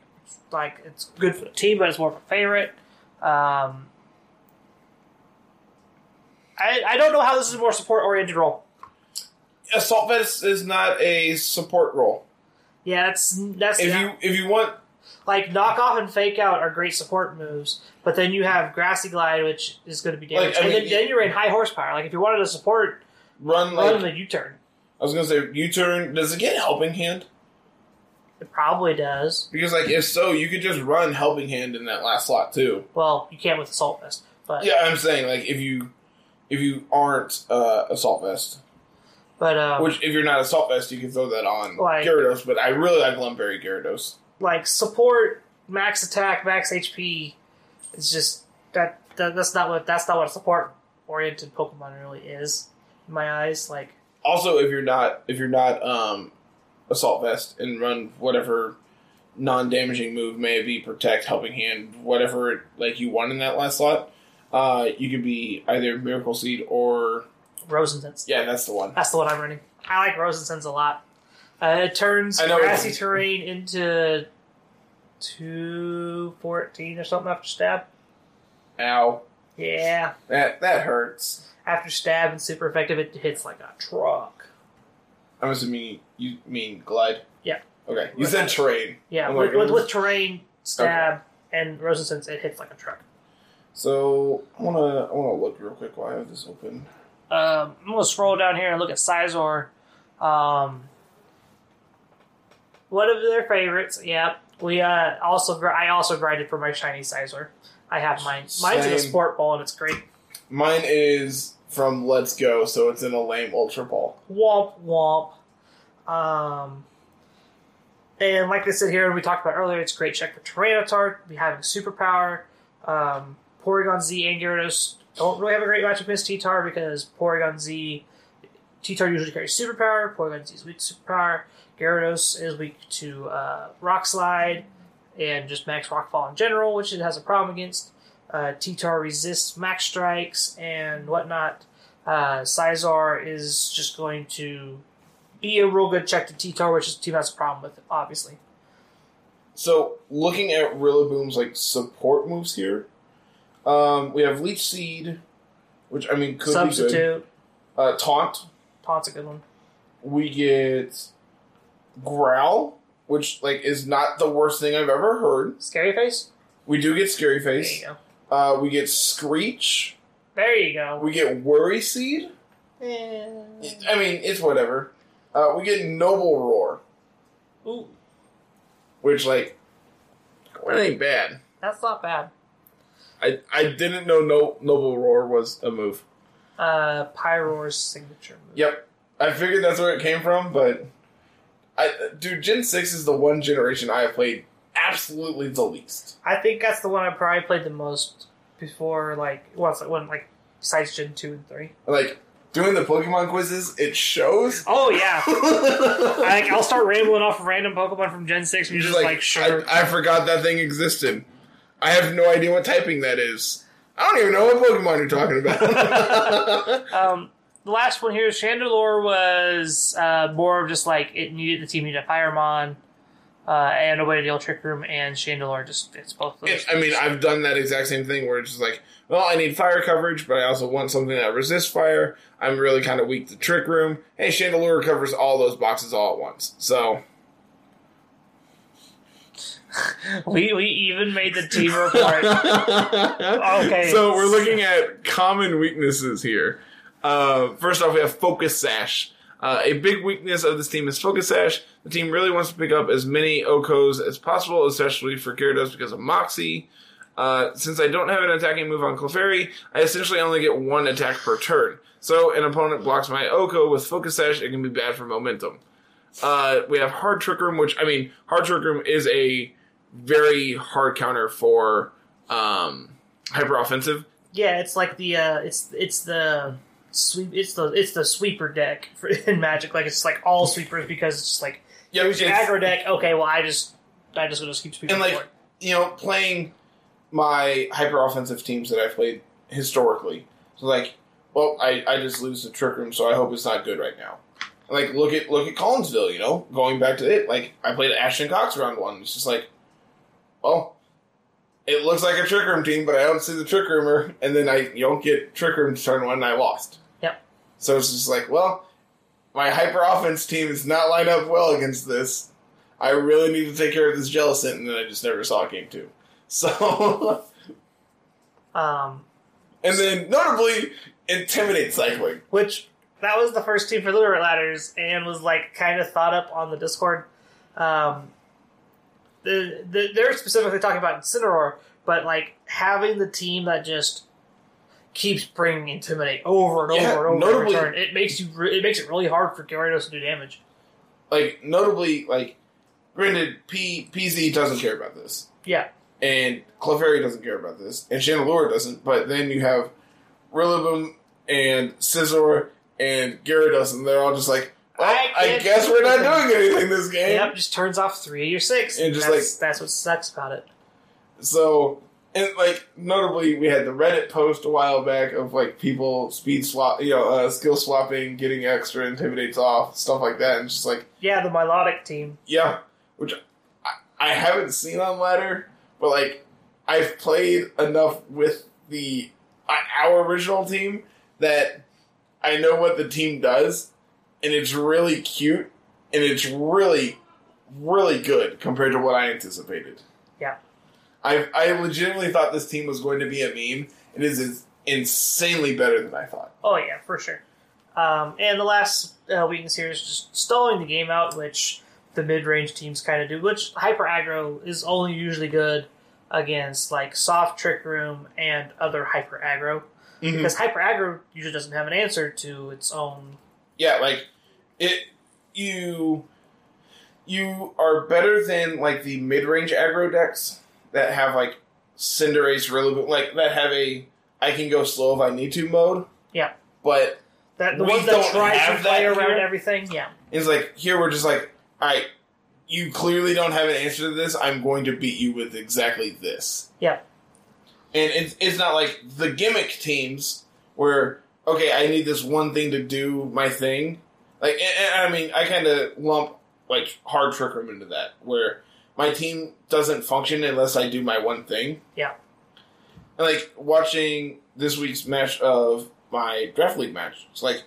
Speaker 2: like it's good for the team, but it's more of a favorite. Um, I I don't know how this is a more support oriented role.
Speaker 1: assault vest is not a support role.
Speaker 2: Yeah, that's that's
Speaker 1: If
Speaker 2: yeah.
Speaker 1: you if you want
Speaker 2: like knock off and fake out are great support moves, but then you have grassy glide, which is going to be damage,
Speaker 1: Like,
Speaker 2: and
Speaker 1: mean,
Speaker 2: then, then you're in high horsepower. Like if you wanted to support,
Speaker 1: run
Speaker 2: run
Speaker 1: like
Speaker 2: the U turn.
Speaker 1: I was gonna say U turn, does it get helping hand?
Speaker 2: It probably does.
Speaker 1: Because like if so, you could just run helping hand in that last slot too.
Speaker 2: Well, you can't with assault vest, but
Speaker 1: Yeah, I'm saying like if you if you aren't uh, assault vest,
Speaker 2: but um,
Speaker 1: which if you're not assault vest, you can throw that on
Speaker 2: Like-
Speaker 1: Gyarados. But I really like Lumberry Gyarados.
Speaker 2: like support max attack, max HP. It's just that, that that's not what that's not what a support oriented Pokemon really is in my eyes. Like
Speaker 1: Also, if you're not if you're not um, assault vest and run whatever non-damaging move may be protect helping hand whatever like you want in that last slot uh you could be either miracle seed or
Speaker 2: Rose Incense.
Speaker 1: yeah that's the one
Speaker 2: That's the one I'm running. I like Rose Incense a lot. Uh, it turns
Speaker 1: I know
Speaker 2: grassy
Speaker 1: it's-
Speaker 2: terrain into two fourteen or something after stab.
Speaker 1: ow
Speaker 2: Yeah,
Speaker 1: that that hurts
Speaker 2: after stab and super effective, it hits like a truck.
Speaker 1: i'm assuming you mean glide
Speaker 2: Yeah.
Speaker 1: okay you said terrain
Speaker 2: Yeah, with, with, with terrain, stab, and Rose Incense, it hits like a truck.
Speaker 1: so i want to i want to look real quick while i have this open
Speaker 2: Um, I'm gonna scroll down here and look at Scizor. Um, one of their favorites. Yeah, we uh, also gr- I also grinded for my shiny Scizor. I have mine. Mine's in a
Speaker 1: Same.
Speaker 2: sport ball and it's great.
Speaker 1: Mine is from let's go so it's in a lame ultra ball
Speaker 2: Womp womp. Um, and like I said here, we talked about earlier, it's a great check for Tyranitar. We having superpower. Um, Porygon Z and Gyarados don't really have a great match against T-Tar because Porygon Z, T-Tar usually carries superpower. Porygon Z is weak to superpower. Gyarados is weak to uh, Rock Slide and just Max Rockfall in general, which it has a problem against. Uh, T-Tar resists Max Strikes and whatnot. Uh, Scizor is just going to be a real good check to T-Tar, which is team has a problem with, obviously.
Speaker 1: So, looking at Rillaboom's like support moves here, um, we have Leech Seed, which I mean could be good.
Speaker 2: Substitute.
Speaker 1: Uh, Taunt.
Speaker 2: Taunt's a good one.
Speaker 1: We get Growl, which like is not the worst thing I've ever heard.
Speaker 2: Scary Face?
Speaker 1: We do get Scary
Speaker 2: There
Speaker 1: Face.
Speaker 2: you go.
Speaker 1: Uh, we get Screech.
Speaker 2: There you go.
Speaker 1: We get Worry Seed.
Speaker 2: Eh.
Speaker 1: I mean, it's whatever. Uh, we get Noble Roar,
Speaker 2: Ooh,
Speaker 1: which like, it ain't bad.
Speaker 2: that's not bad.
Speaker 1: I I didn't know no, Noble Roar was a move.
Speaker 2: Uh, Pyroar's signature move.
Speaker 1: Yep. I figured that's where it came from, but I dude, Gen 6 is the one generation I have played absolutely the least.
Speaker 2: I think that's the one I probably played the most before, like, well, like when, like, besides Gen 2 and 3.
Speaker 1: Like doing the Pokemon quizzes, it shows.
Speaker 2: Oh, yeah.
Speaker 1: I, [laughs]
Speaker 2: like, I'll start rambling off random Pokemon from Gen 6 and you're just like, sure.
Speaker 1: I, I forgot that thing existed. I have no idea what typing that is. I don't even know what Pokemon you're talking about. [laughs] [laughs]
Speaker 2: Um, the last one here, Chandelure was uh, more of just like it needed the team needed a Firemon uh, and a way to deal Trick Room, and Chandelure just fits both of those.
Speaker 1: It- I mean, I've done that exact same thing where it's just like, well, I need fire coverage, but I also want something that resists fire. I'm really kind of weak to Trick Room. Hey, Chandelure covers all those boxes all at once. So, [laughs]
Speaker 2: we we even made the team report. [laughs] Okay.
Speaker 1: So we're looking at common weaknesses here. Uh, first off, we have Focus Sash. Uh, a big weakness of this team is Focus Sash. The team really wants to pick up as many OHKOs as possible, especially for Gyarados because of Moxie. Uh, since I don't have an attacking move on Clefairy, I essentially only get one attack per turn. So an opponent blocks my OHKO with Focus Sash, it can be bad for momentum. Uh, we have Hard Trick Room, which, I mean, Hard Trick Room is a very hard counter for um, hyper offensive.
Speaker 2: yeah, it's like the uh, it's it's the sweep it's the it's the sweeper deck for, [laughs] in Magic. Like it's like all sweepers because it's just like
Speaker 1: Yeah,
Speaker 2: there's your aggro deck. Okay, well I just I just gonna keep sweeping
Speaker 1: and like
Speaker 2: for it.
Speaker 1: you know, playing my hyper offensive teams that I've played historically. So like, well, I, I just lose the trick room, so I hope it's not good right now. Like look at look at Collinsville, you know, going back to it. Like I played Ashton Cox round one. It's just like, well, it looks like a trick room team, but I don't see the trick roomer, and then I you don't get trick room turn one, and I lost.
Speaker 2: Yep.
Speaker 1: So it's just like, well, my hyper offense team is not lined up well against this. I really need to take care of this Jellicent, and then I just never saw game two. [laughs] So,
Speaker 2: Um,
Speaker 1: and then notably, intimidate cycling.
Speaker 2: which that was the first team for Literate Ladders and was like kind of thought up on the Discord. Um, the, the, they're specifically talking about Incineroar, but like having the team that just keeps bringing Intimidate oh, over and over
Speaker 1: Yeah,
Speaker 2: and over
Speaker 1: notably-
Speaker 2: return, it makes you re- it makes it really hard for Gyarados to do damage.
Speaker 1: Like notably, like granted, P PZ doesn't care about this.
Speaker 2: Yeah,
Speaker 1: and Clefairy doesn't care about this, and Chandelure doesn't. But then you have Rillaboom and Scizor and Gyarados, and they're all just like, well,
Speaker 2: I
Speaker 1: I, guess we're not doing anything this game.
Speaker 2: yep, just turns off three of your six.
Speaker 1: And just
Speaker 2: that's, that's what sucks about it.
Speaker 1: So, and like notably, we had the Reddit post a while back of like people speed swap, you know, uh, skill swapping, getting extra intimidates off, stuff like that, and just like,
Speaker 2: Yeah, the Milotic team.
Speaker 1: yeah, which I, I haven't seen on ladder, but like I've played enough with the uh, our original team that I know what the team does, and it's really cute, and it's really, really good compared to what I anticipated.
Speaker 2: Yeah.
Speaker 1: I I legitimately thought this team was going to be a meme. It is insanely better than I thought.
Speaker 2: Oh yeah, for sure. Um, and the last uh, weakness here is just stalling the game out, which the mid-range teams kind of do. Which hyper aggro is only usually good against like soft trick room and other hyper aggro because hyper aggro usually doesn't have an answer to its own.
Speaker 1: Yeah, like it you you are better than like the mid range aggro decks that have like Cinderace really like that have a I can go slow if I need to mode.
Speaker 2: Yeah.
Speaker 1: But
Speaker 2: That the
Speaker 1: We
Speaker 2: ones that try to play around
Speaker 1: here.
Speaker 2: everything, yeah,
Speaker 1: it's like here we're just like, alright, you clearly don't have an answer to this, I'm going to beat you with exactly this.
Speaker 2: yeah,
Speaker 1: And it's it's not like the gimmick teams where okay, I need this one thing to do my thing. Like, and, and I mean, I kind of lump like hard trick room into that, where my team doesn't function unless I do my one thing.
Speaker 2: Yeah.
Speaker 1: And like watching this week's match of my draft league match, it's like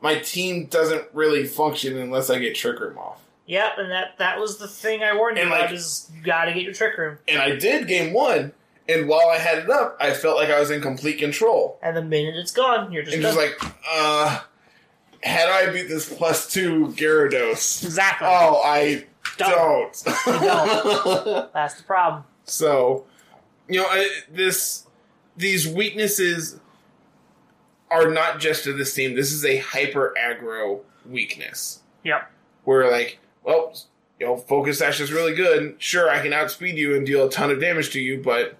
Speaker 1: my team doesn't really function unless I get trick room off.
Speaker 2: Yep, And that that was the thing I warned you
Speaker 1: And,
Speaker 2: about is you got to get your trick room.
Speaker 1: And I did game one, and while I had it up, I felt like I was in complete control.
Speaker 2: And the minute it's gone, you're just,
Speaker 1: and just like, uh, had I beat this plus two Gyarados?
Speaker 2: exactly.
Speaker 1: Oh, I
Speaker 2: Don't.
Speaker 1: don't. [laughs]
Speaker 2: That's the problem.
Speaker 1: so, you know, I, this these weaknesses are not just to this team. This is a hyper aggro weakness
Speaker 2: Yep.
Speaker 1: where, like, well, you know, focus sash is really good. Sure, I can outspeed you and deal a ton of damage to you, but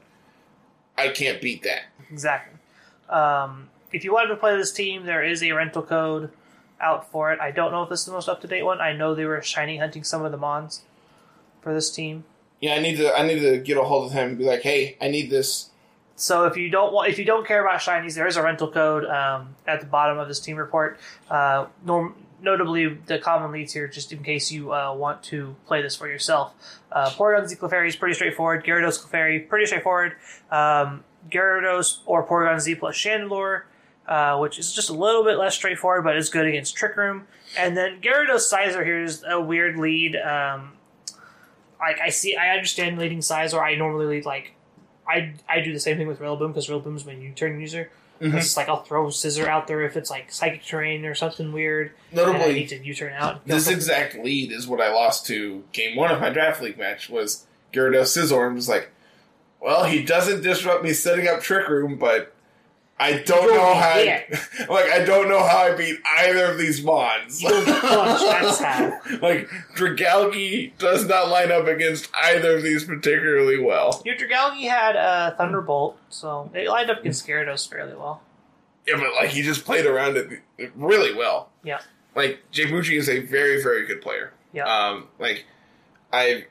Speaker 1: I can't beat that.
Speaker 2: Exactly. Um, if you wanted to play this team, there is a rental code out for it. I don't know if this is the most up to date one. I know they were shiny hunting some of the mons for this team.
Speaker 1: Yeah, I need to. I need to get a hold of him and be like, "Hey, I need this."
Speaker 2: So if you don't want, if you don't care about shinies, there is a rental code um, at the bottom of this team report. Uh, norm, notably, the common leads here, just in case you uh, want to play this for yourself. Uh, Porygon Z Clefairy is pretty straightforward. Gyarados Clefairy, pretty straightforward. Um, Gyarados or Porygon Z plus Chandelure, uh, which is just a little bit less straightforward, but is good against Trick Room. And then Gyarados Scizor here is a weird lead. Um, like I see, I understand leading Scizor. I normally lead like I I do the same thing with Rillaboom because Rillaboom's my U-turn user.
Speaker 1: Mhm.
Speaker 2: It's like I'll throw Scizor out there if it's like Psychic Terrain or something weird, and I
Speaker 1: Notably,
Speaker 2: need to U-turn out.
Speaker 1: This exact lead is what I lost to game one of my draft league match was Gyarados Scizor and was like, well, he doesn't disrupt me setting up Trick Room, but I don't
Speaker 2: You
Speaker 1: know how. I, [laughs] like I don't know how I beat either of these mons.
Speaker 2: You don't punch, [laughs] that's how.
Speaker 1: like Dragalge does not line up against either of these particularly well.
Speaker 2: Your Dragalge had uh, Thunderbolt, so it lined up against Gyarados fairly well.
Speaker 1: Yeah, but like he just played around it really well.
Speaker 2: Yeah.
Speaker 1: Like Jay is a very, very good player.
Speaker 2: Yeah.
Speaker 1: Um, like I've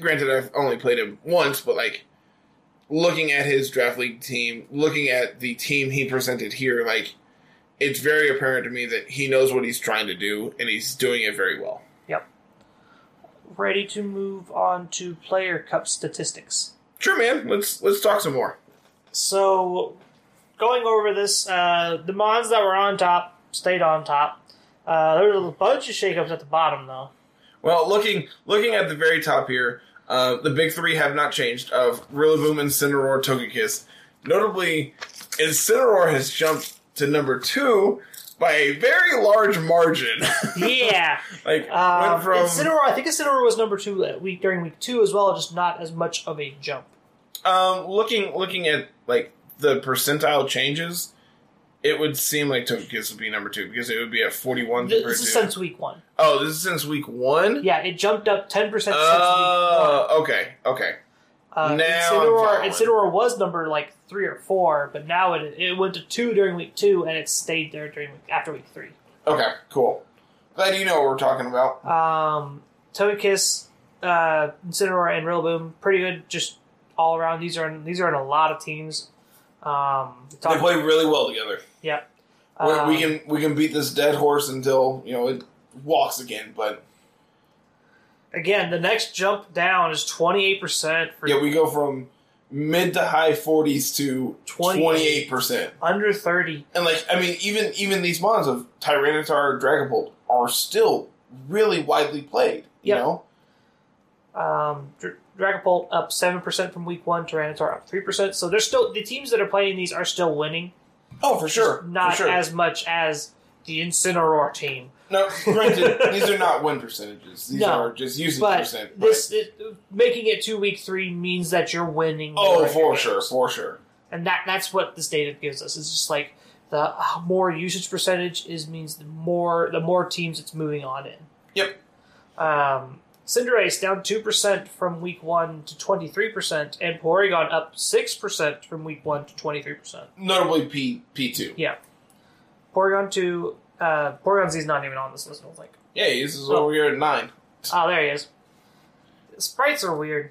Speaker 1: granted I've only played him once, but like looking at his draft league team, looking at the team he presented here, like it's very apparent to me that he knows what he's trying to do and he's doing it very well. Yep.
Speaker 2: Ready to move on to player cup statistics.
Speaker 1: Sure, man. Let's let's talk some more.
Speaker 2: So, going over this, uh, the Mons that were on top stayed on top. Uh, there was a bunch of shakeups at the bottom, though.
Speaker 1: Well, looking looking at the very top here, uh, the big three have not changed of Rillaboom, Incineroar, Togekiss. Notably, Incineroar has jumped to number two by a very large margin. [laughs]
Speaker 2: Yeah.
Speaker 1: like
Speaker 2: Um,
Speaker 1: went from
Speaker 2: Incineroar, I think Incineroar was number two that week during week two as well, just not as much of a jump.
Speaker 1: um, looking looking at like the percentile changes. It would seem like Togekiss would be number two because it would be at forty one
Speaker 2: This, is since week one.
Speaker 1: oh, this is since week one.
Speaker 2: Yeah, it jumped up ten percent since
Speaker 1: Oh,
Speaker 2: week one.
Speaker 1: okay, okay.
Speaker 2: Uh,
Speaker 1: now
Speaker 2: Incineroar. Incineroar was number like three or four, but now it it went to two during week two, and it stayed there during week, after week three.
Speaker 1: Okay, cool. Glad you know what we're talking about.
Speaker 2: Um, Togekiss, uh, Incineroar, and Rillaboom, pretty good, just all around. These are in, these are in a lot of teams. Um,
Speaker 1: They play really well together.
Speaker 2: Yep.
Speaker 1: We-
Speaker 2: Um,
Speaker 1: we can we can beat this dead horse until you know it walks again. But
Speaker 2: again. The next jump down is twenty eight percent for
Speaker 1: yeah, we go from mid to high forties to twenty eight percent,
Speaker 2: under thirty.
Speaker 1: And like I mean, even even these mons of Tyranitar, Dragapult are still really widely played. You
Speaker 2: Yep.
Speaker 1: know,
Speaker 2: Um, Dragapult up seven percent from week one. Tyranitar up three percent. So they're still the teams that are playing these are still winning.
Speaker 1: oh for sure,
Speaker 2: Not
Speaker 1: for sure.
Speaker 2: as much as the Incineroar team.
Speaker 1: no, granted, [laughs] these are not win percentages. These
Speaker 2: No,
Speaker 1: are just usage
Speaker 2: But
Speaker 1: percent.
Speaker 2: this it, making it to week three means that you're winning.
Speaker 1: oh, for
Speaker 2: games.
Speaker 1: sure, for sure.
Speaker 2: and that that's what this data gives us. It's just like the uh, more usage percentage is means the more the more teams it's moving on in.
Speaker 1: Yep.
Speaker 2: Um, Cinderace down two percent from week one to twenty three percent, and Porygon up six percent from week one to twenty three percent.
Speaker 1: Notably, P P two.
Speaker 2: Yeah. Porygon two. Uh, Porygon Z is not even on this list. I don't think.
Speaker 1: Yeah, this is
Speaker 2: Oh.
Speaker 1: over here at nine.
Speaker 2: Oh, there he is. Sprites are weird.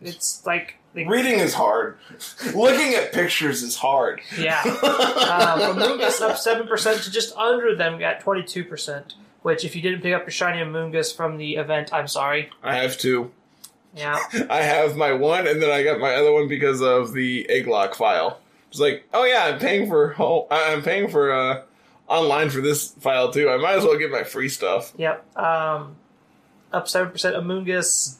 Speaker 2: It's like they,
Speaker 1: Reading is hard. [laughs] Looking at pictures is hard.
Speaker 2: yeah. [laughs] Amoonguss up seven percent to just under them at twenty two percent. Which, if you didn't pick up your shiny Amoonguss from the event, I'm sorry.
Speaker 1: I have two.
Speaker 2: Yeah, [laughs]
Speaker 1: I have my one, and then I got my other one because of the Egglock file. It's like, oh yeah, I'm paying for oh, I'm paying for uh, online for this file too. I might as well get my free stuff.
Speaker 2: yep. Um, up seven percent. Amoonguss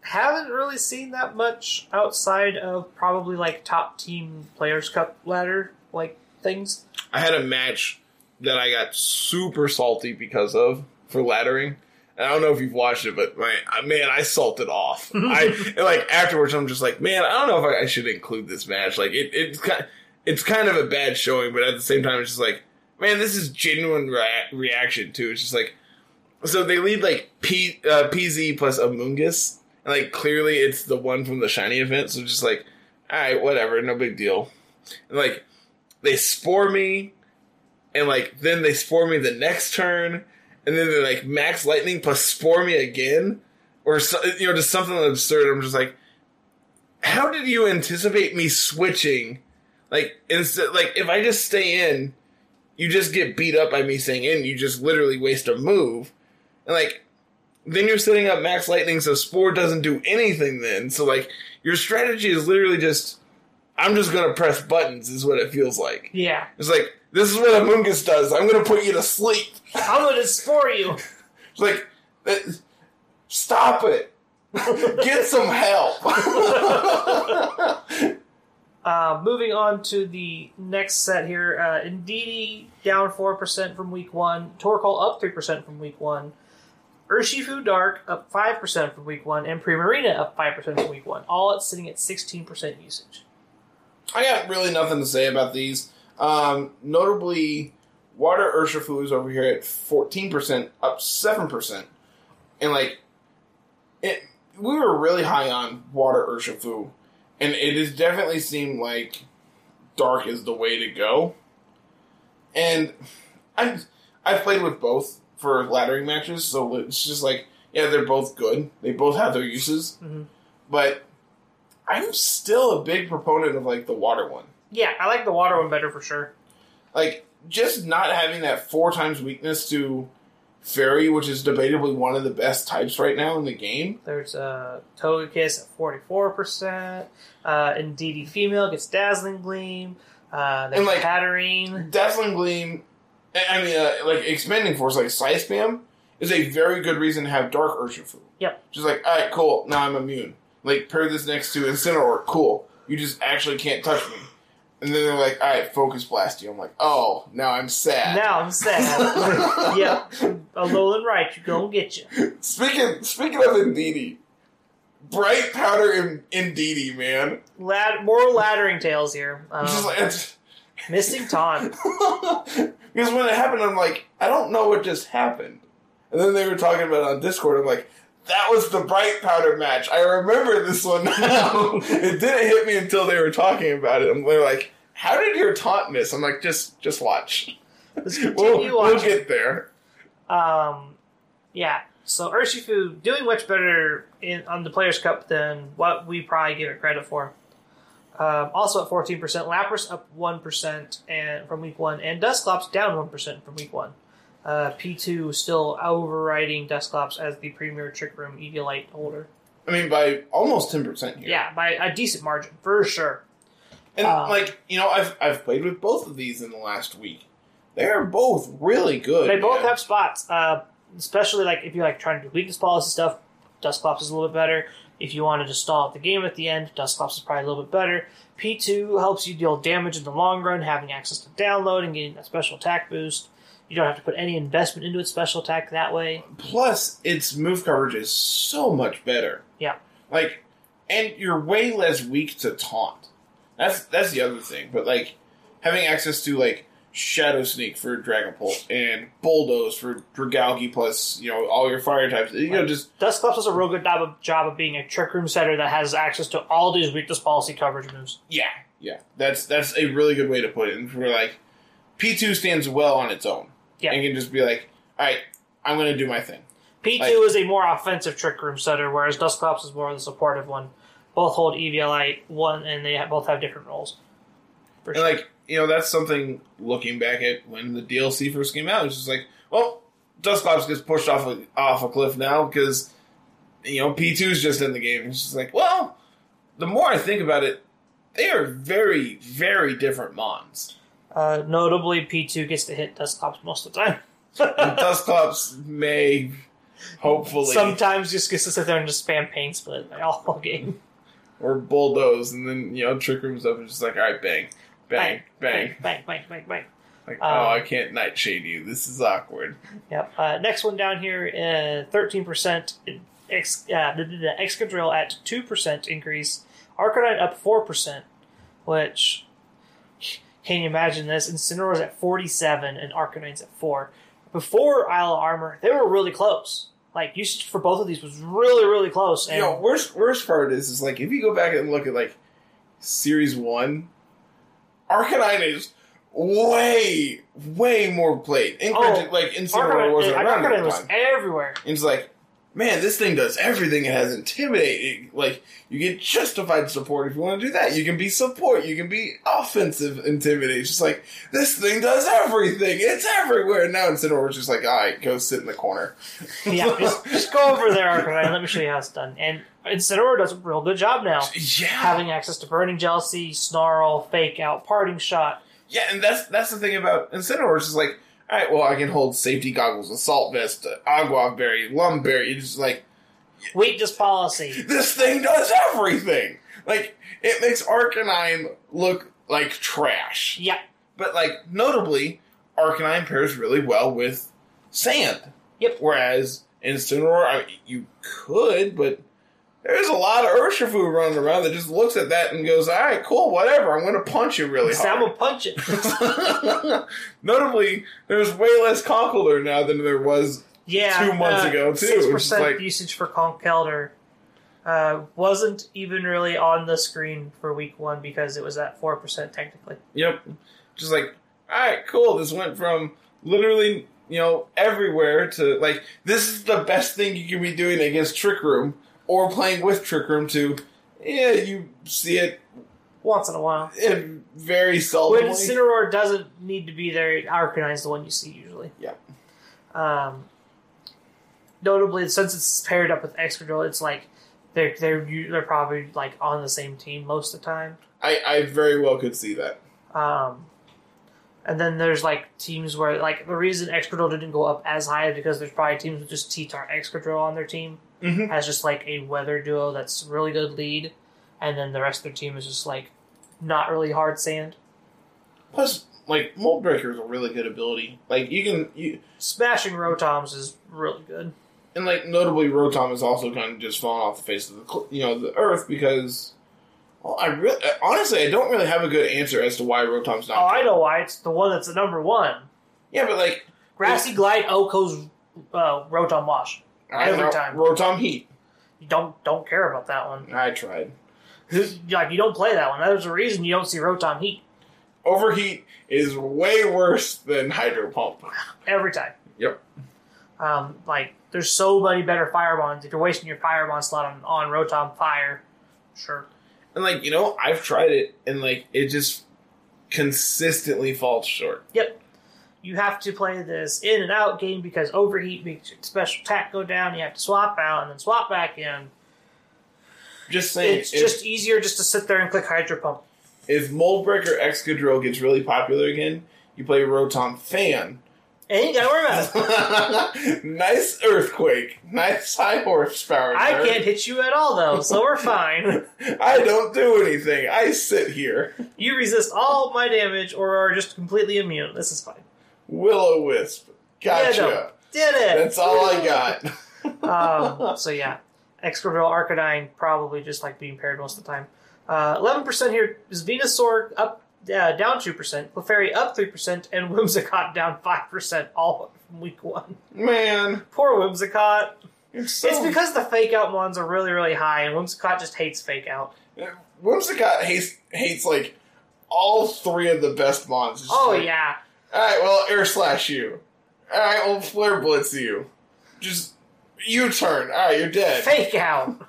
Speaker 2: haven't really seen that much outside of probably like top team players cup ladder like things.
Speaker 1: I had a match that I got super salty because of for laddering. And I don't know if you've watched it, but my, man, I salted off. [laughs] I and, like afterwards, I'm just like, man, I don't know if I, I should include this match. Like it, it's kind, it's kind of a bad showing, but at the same time, it's just like, man, this is genuine rea- reaction too. It's just like, so they lead like P, uh, PZ plus Amoonguss, and like clearly it's the one from the shiny event. So just like, all right, whatever, no big deal. And like they spore me, and like then they spore me the next turn, and then they like max lightning plus spore me again, or so, you know just something absurd. I'm just like, how did you anticipate me switching? Like instead, like if I just stay in, you just get beat up by me staying in. You just literally waste a move, and like then you're setting up max lightning so spore doesn't do anything. Then so like your strategy is literally just. I'm just gonna press buttons, is what it feels like.
Speaker 2: Yeah,
Speaker 1: It's like, this is what Amoonguss does. I'm gonna put you to sleep.
Speaker 2: I'm gonna spore you.
Speaker 1: It's [laughs] like, uh, stop it. [laughs] Get some help. [laughs]
Speaker 2: Uh, moving on to the next set here, uh, Indeedee down four percent from week one, Torkoal up three percent from week one, Urshifu Dark up five percent from week one, and Primarina up five percent from week one. All at sitting at sixteen percent usage.
Speaker 1: I got really nothing to say about these. Um, notably, Water Urshifu is over here at 14%, up 7%. And, like, it, we were really high on Water Urshifu. And it has definitely seemed like Dark is the way to go. And I've, I've played with both for laddering matches, so it's just like, yeah, they're both good. They both have their uses.
Speaker 2: Mhm.
Speaker 1: But I'm still a big proponent of like the water one.
Speaker 2: Yeah, I like the water one better for sure.
Speaker 1: Like just not having that four times weakness to fairy, which is debatably one of the best types right now in the game.
Speaker 2: There's uh, Togekiss at forty four percent. Uh, Indeedee female gets Dazzling Gleam. Uh, there's
Speaker 1: And, like-
Speaker 2: Hatterene.
Speaker 1: Dazzling Gleam, I mean, uh, like expanding force, like Scythe Spam, is a very good reason to have Dark Urshifu.
Speaker 2: Yep.
Speaker 1: Just like, all right, cool. Now I'm immune. Like pair this next to Incineroar. Cool. You just actually can't touch me. And then they're like, all right, focus blast you. I'm like, oh, now I'm sad.
Speaker 2: Now I'm sad. [laughs] yep. Alolan right, you gonna get you.
Speaker 1: Speaking speaking of Indeedee, bright powder in Indeedee, man.
Speaker 2: Lad- more laddering tales here. Um,
Speaker 1: just like, it's,
Speaker 2: missing taunt. [laughs]
Speaker 1: because when it happened, I'm like, I don't know what just happened. And then they were talking about it on Discord. I'm like, that was the bright powder match. I remember this one now. [laughs] it didn't hit me until they were talking about it. And they're like, how did your taunt miss? I'm like, just just watch. [laughs] We'll, we'll get there.
Speaker 2: Um, yeah. So Urshifu doing much better in on the Players Cup than what we probably give it credit for. Um, also at fourteen percent, Lapras up one percent and from week one, and Dusclops down one percent from week one. Uh, P two still overriding Dusclops as the premier Trick Room Eviolite holder.
Speaker 1: I mean, by almost 10% here.
Speaker 2: Yeah, by a decent margin for sure.
Speaker 1: And
Speaker 2: Uh,
Speaker 1: like you know, I've I've played with both of these in the last week. They are both really good.
Speaker 2: They both have spots, uh, especially like if you're like trying to do weakness policy stuff. Dusclops is a little bit better. If you wanted to just stall out the game at the end, Dusclops is probably a little bit better. P2 helps you deal damage in the long run, having access to download and getting a special attack boost. You don't have to put any investment into its special attack that way.
Speaker 1: Plus, its move coverage is so much better.
Speaker 2: Yeah.
Speaker 1: Like, and you're way less weak to taunt. That's that's the other thing. But like, having access to like Shadow Sneak for Dragapult and Bulldoze for Dragalge plus you know all your fire types. You know, just
Speaker 2: Dusclops does a real good job of, job of being a trick room setter that has access to all these weakness policy coverage moves.
Speaker 1: yeah, yeah. That's that's a really good way to put it. And for like, P two stands well on its own.
Speaker 2: Yeah.
Speaker 1: and can just be like, all right, I'm gonna do my thing.
Speaker 2: P2
Speaker 1: Like-
Speaker 2: is a more offensive trick room setter, whereas Dusclops is more of the supportive one. Both hold Eviolite one, and they both have different roles. For
Speaker 1: And
Speaker 2: sure.
Speaker 1: like, you know, that's something looking back at when the DLC first came out. It's just like, well, Dusclops gets pushed off a, off a cliff now because, you know, P two is just in the game. It's just like, well, the more I think about it, they are very, very different Mons.
Speaker 2: Uh, notably, P2 gets to hit Dusclops most of the time. [laughs]
Speaker 1: Dusclops may, hopefully,
Speaker 2: Sometimes just gets to sit there and just spam pain split like, all game.
Speaker 1: or bulldoze, and then, you know, Trick Room's up and just like, all right, bang, bang, bang.
Speaker 2: bang, bang, bang, bang.
Speaker 1: Like,
Speaker 2: Um,
Speaker 1: oh, I can't nightshade you. This is awkward.
Speaker 2: Yep. Uh, next one down here, uh, thirteen percent. Ex, uh, Excadrill at two percent increase. Arcanine up four percent, which can you imagine this? Incineroar's at forty-seven and Arcanine's at four. Before Isle of Armor, they were really close. Like usage for both of these was really, really close. And
Speaker 1: you know, worst worst part is is like if you go back and look at like series one, Arcanine is way way more played. Oh, in
Speaker 2: Oh,
Speaker 1: like Incineroar
Speaker 2: Arcanine,
Speaker 1: wasn't uh, around at
Speaker 2: Arcanine was everywhere.
Speaker 1: And it's like, man, this thing does everything. It has intimidate. Like you get justified support if you want to do that. You can be support. You can be offensive intimidate. It's just like this thing does everything. It's everywhere. Now Incineroar's just like, all right, go sit in the corner. [laughs]
Speaker 2: Yeah, just, just go over there, Arcanine. Let me show you how it's done. And Incineroar does a real good job now.
Speaker 1: yeah.
Speaker 2: having access to Burning Jealousy, Snarl, Fake Out, Parting Shot.
Speaker 1: Yeah, and that's that's the thing about Incineroar. is like, all right, well, I can hold safety goggles, assault vest, aguav berry, lum berry. It's just like
Speaker 2: Weakness Policy. [laughs]
Speaker 1: this thing does everything. Like it makes Arcanine look like trash.
Speaker 2: Yep.
Speaker 1: But like notably, Arcanine pairs really well with sand.
Speaker 2: Yep.
Speaker 1: Whereas Incineroar, I mean, you could, but there's a lot of Urshifu running around that just looks at that and goes, "All right, cool, whatever. I'm going to punch you really hard."
Speaker 2: I'm gonna punch it. [laughs]
Speaker 1: Notably, there's way less Conkeldurr now than there was.
Speaker 2: Yeah.
Speaker 1: Two months ago, too.
Speaker 2: Six percent
Speaker 1: like-
Speaker 2: usage for Conkeldurr. Uh, wasn't even really on the screen for week one because it was at four percent technically.
Speaker 1: Yep. Just like, all right, cool. This went from literally, you know, everywhere to like, this is the best thing you can be doing against Trick Room or playing with Trick Room to, yeah, you see it
Speaker 2: Once in a while.
Speaker 1: eh, very
Speaker 2: When
Speaker 1: seldomly.
Speaker 2: Doesn't need to be there, Arcanine's the one you see usually.
Speaker 1: Yeah.
Speaker 2: Um, notably, since it's paired up with Excadrill, it's like they're they're they're probably like on the same team most of the time.
Speaker 1: I, I very well could see that.
Speaker 2: Um, And then there's like teams where like the reason Excadrill didn't go up as high is because there's probably teams with just T-Tar Excadrill on their team
Speaker 1: Mm-hmm.
Speaker 2: as just like a weather duo that's really good lead, and then the rest of their team is just like not really hard sand.
Speaker 1: Plus, like Mold Breaker is a really good ability. Like you can you
Speaker 2: Smashing Rotoms is really good.
Speaker 1: and like notably Rotom is also kind of just falling off the face of the you know the earth because well, I really honestly I don't really have a good answer as to why Rotom's not.
Speaker 2: Oh, I know why. It's the one that's the number one.
Speaker 1: Yeah, but like
Speaker 2: Grassy Glide OHKO's uh, Rotom Wash.
Speaker 1: I
Speaker 2: time.
Speaker 1: Rotom Heat.
Speaker 2: You don't don't care about that one.
Speaker 1: I tried.
Speaker 2: Like you don't play that one. There's a reason you don't see Rotom Heat
Speaker 1: Overheat is way worse than Hydro Pump.
Speaker 2: every time.
Speaker 1: Yep.
Speaker 2: Um, like there's so many better Fire Bonds. If you're wasting your Fire Bond slot on, on Rotom Fire, sure.
Speaker 1: And like you know, I've tried it, and like it just consistently falls short.
Speaker 2: Yep. You have to play this in and out game because overheat makes your special attack go down. You have to swap out and then swap back in.
Speaker 1: Just saying,
Speaker 2: It's
Speaker 1: if,
Speaker 2: just easier just to sit there and click Hydro Pump.
Speaker 1: if Moldbreaker Excadrill gets really popular again, you play Rotom Fan.
Speaker 2: And you gotta worry about it. [laughs]
Speaker 1: nice earthquake, nice high horsepower.
Speaker 2: I
Speaker 1: nerd.
Speaker 2: can't hit you at all though, so we're [laughs] fine.
Speaker 1: I don't do anything. I sit here.
Speaker 2: You resist all my damage or are just completely immune. This is fine.
Speaker 1: Will-O-Wisp. Gotcha.
Speaker 2: Yeah, no. Did it!
Speaker 1: That's all I got. [laughs]
Speaker 2: um, so yeah, Excadrill, Arcanine probably just like being paired most of the time. Uh, Eleven percent here is Venusaur up, uh, down two percent, Clefairy up three percent, and Whimsicott down five percent, all from week one.
Speaker 1: Man,
Speaker 2: Poor Whimsicott.
Speaker 1: it's so.
Speaker 2: It's because the fake out ones are really really high, and Whimsicott just hates fake out.
Speaker 1: Whimsicott hates hates like all three of the best mons.
Speaker 2: Oh
Speaker 1: like,
Speaker 2: yeah,
Speaker 1: All right, well, air slash you. All right, well, flare blitz you. Just U turn. All right, you're dead.
Speaker 2: fake out.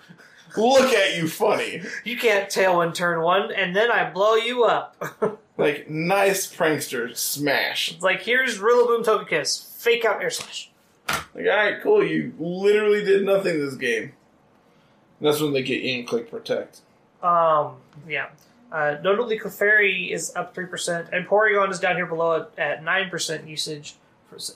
Speaker 1: Look at you, funny.
Speaker 2: You can't tailwind turn one, and then I blow you up. [laughs]
Speaker 1: Like nice prankster smash.
Speaker 2: it's like here's Rillaboom Togekiss, fake out air slash.
Speaker 1: Like, all right, cool. You literally did nothing this game. And that's when they get in click protect.
Speaker 2: Um, yeah. Uh, notably, Clefairy is up three percent, and Porygon is down here below at nine percent usage,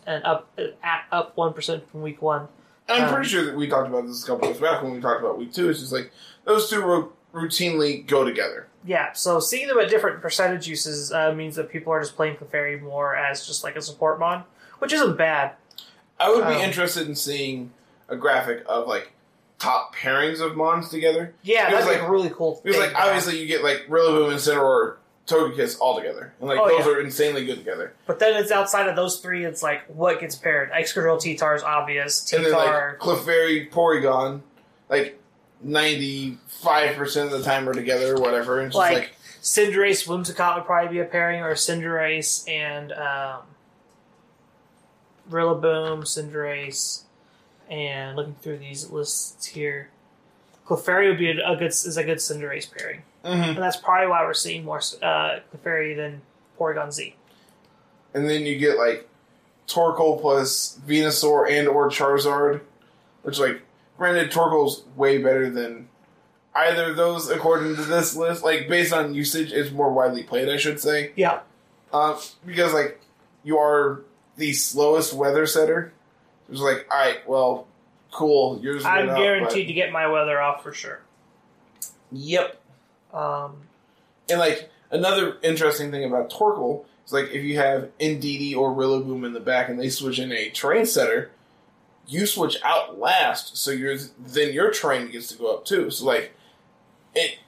Speaker 2: and up at up one percent from week one.
Speaker 1: I'm
Speaker 2: Um,
Speaker 1: pretty sure that we talked about this a couple weeks back when we talked about week two. It's just like those two ro- routinely go together.
Speaker 2: Yeah, so seeing them at different percentage uses uh, means that people are just playing Clefairy more as just like a support mon, which isn't bad.
Speaker 1: I would be
Speaker 2: Um,
Speaker 1: interested in seeing a graphic of like top pairings of mons together.
Speaker 2: Yeah,
Speaker 1: Because,
Speaker 2: that's like, really cool.
Speaker 1: It
Speaker 2: was
Speaker 1: like obviously you get like Rillaboom and Cineroar, Togekiss all together, and like
Speaker 2: Oh,
Speaker 1: those
Speaker 2: yeah.
Speaker 1: are insanely good together.
Speaker 2: but then it's outside of those three. It's like what gets paired. Excadrill, T-Tar is obvious.
Speaker 1: And then
Speaker 2: T-Tar,
Speaker 1: like Clefairy, Porygon, like ninety five percent of the time are together or whatever. And it's just
Speaker 2: Like-
Speaker 1: like
Speaker 2: Cinderace, Whimsicott would probably be a pairing, or Cinderace and um, Rillaboom, Cinderace, and looking through these lists here, Clefairy would be a, a good is a good Cinderace pairing,
Speaker 1: mhm.
Speaker 2: and that's probably why we're seeing more uh, Clefairy than Porygon Z.
Speaker 1: and then you get like Torkoal plus Venusaur and or Charizard, which like granted Torkoal's way better than either of those according to this list. Like based on usage, it's more widely played, I should say.
Speaker 2: Yeah,
Speaker 1: Uh, because like you are the slowest weather setter. It's like, all right, well, cool. Yours.
Speaker 2: I'm
Speaker 1: up,
Speaker 2: guaranteed to get my weather off for sure.
Speaker 1: Yep.
Speaker 2: Um,
Speaker 1: And like another interesting thing about Torkoal is like if you have Indeedee or Rillaboom in the back and they switch in a terrain setter, you switch out last, so yours then your train gets to go up too. So like it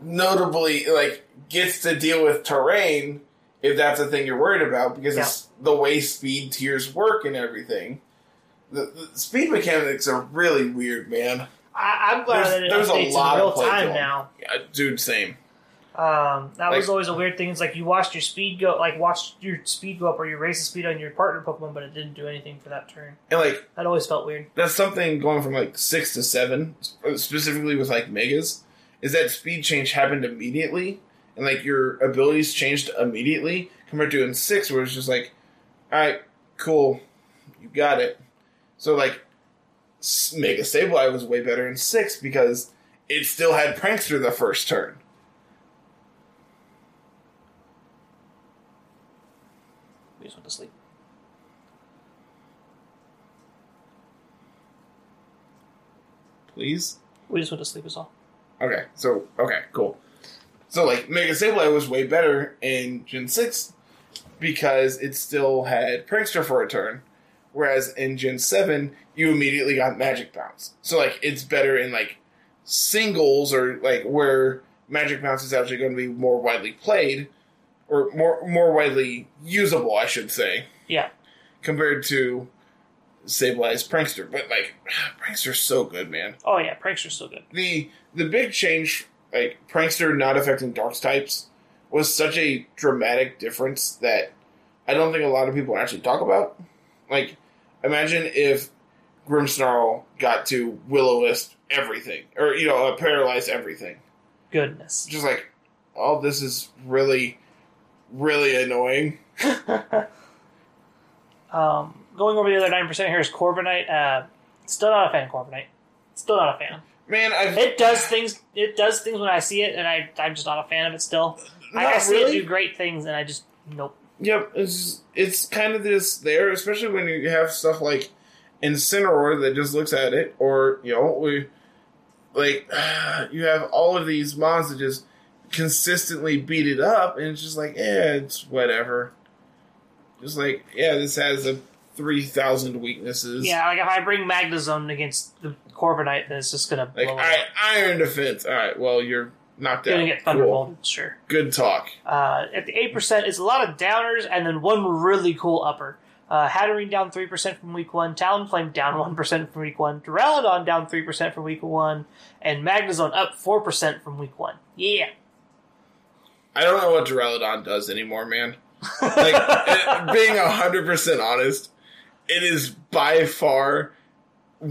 Speaker 1: notably like gets to deal with terrain if that's a thing you're worried about because it's the way speed tiers work and everything. The, the speed mechanics are really weird, man.
Speaker 2: I, I'm glad
Speaker 1: There's-
Speaker 2: that it
Speaker 1: there's a
Speaker 2: updates
Speaker 1: lot
Speaker 2: in real time now.
Speaker 1: Yeah, dude, same.
Speaker 2: Um, that was always a weird thing. It's like you watched your speed go, like watched your speed go up, or you raised the speed on your partner Pokemon, but it didn't do anything for that turn.
Speaker 1: And like
Speaker 2: That always felt weird.
Speaker 1: that's something going from like six to seven, specifically with like megas, is that speed change happened immediately, and like your abilities changed immediately compared to in six, where it's just like, all right, cool, you got it. So like, Mega Sableye was way better in six because it still had Prankster the first turn.
Speaker 2: We just went to sleep.
Speaker 1: Please.
Speaker 2: We just went to sleep as all.
Speaker 1: Okay, so okay, cool. So like Mega Sableye was way better in Gen six because it still had Prankster for a turn, whereas in Gen seven you immediately got Magic Bounce. So like it's better in like singles or like where Magic Bounce is actually going to be more widely played or more more widely usable, I should say,
Speaker 2: Yeah.
Speaker 1: compared to Sableye's Prankster. But like [sighs] Prankster's so good, man
Speaker 2: Oh yeah, Prankster's so good.
Speaker 1: the the big change, like Prankster not affecting Dark types, was such a dramatic difference that I don't think a lot of people actually talk about. Like, imagine if Grimmsnarl got to Will-O-Wisp everything, or you know, uh, paralyze everything.
Speaker 2: Goodness.
Speaker 1: Just like, oh, this is really, really annoying. [laughs]
Speaker 2: Um, going over the other nine percent here is Corviknight. Uh, still not a fan of Corviknight. Still not a fan.
Speaker 1: Man, I've
Speaker 2: It does things. It does things when I see it, and I I'm just not a fan of it. Still, I, I see
Speaker 1: really.
Speaker 2: it do great things, and I just nope.
Speaker 1: Yep, it's it's kind of this there, especially when you have stuff like Incineroar that just looks at it, or you know, we like [sighs] you have all of these mods that just consistently beat it up, and it's just like, yeah, it's whatever. Just like, yeah, this has a three thousand weaknesses.
Speaker 2: Yeah, like if I bring Magnezone against the Corviknight, then it's just gonna
Speaker 1: like
Speaker 2: blow
Speaker 1: I,
Speaker 2: up.
Speaker 1: Iron Defense. All right, well, you're knocked
Speaker 2: Gonna
Speaker 1: out.
Speaker 2: get
Speaker 1: Cool.
Speaker 2: Sure.
Speaker 1: Good talk.
Speaker 2: Uh, at the eight percent, it's a lot of downers, and then one really cool upper. Uh, Hatterene down three percent from week one, Talonflame down one percent from week one, Duraludon down three percent from week one, and Magnezone up four percent from week one. Yeah,
Speaker 1: I don't know what Duraludon does anymore, man. Like, [laughs] it- being hundred percent honest, it is by far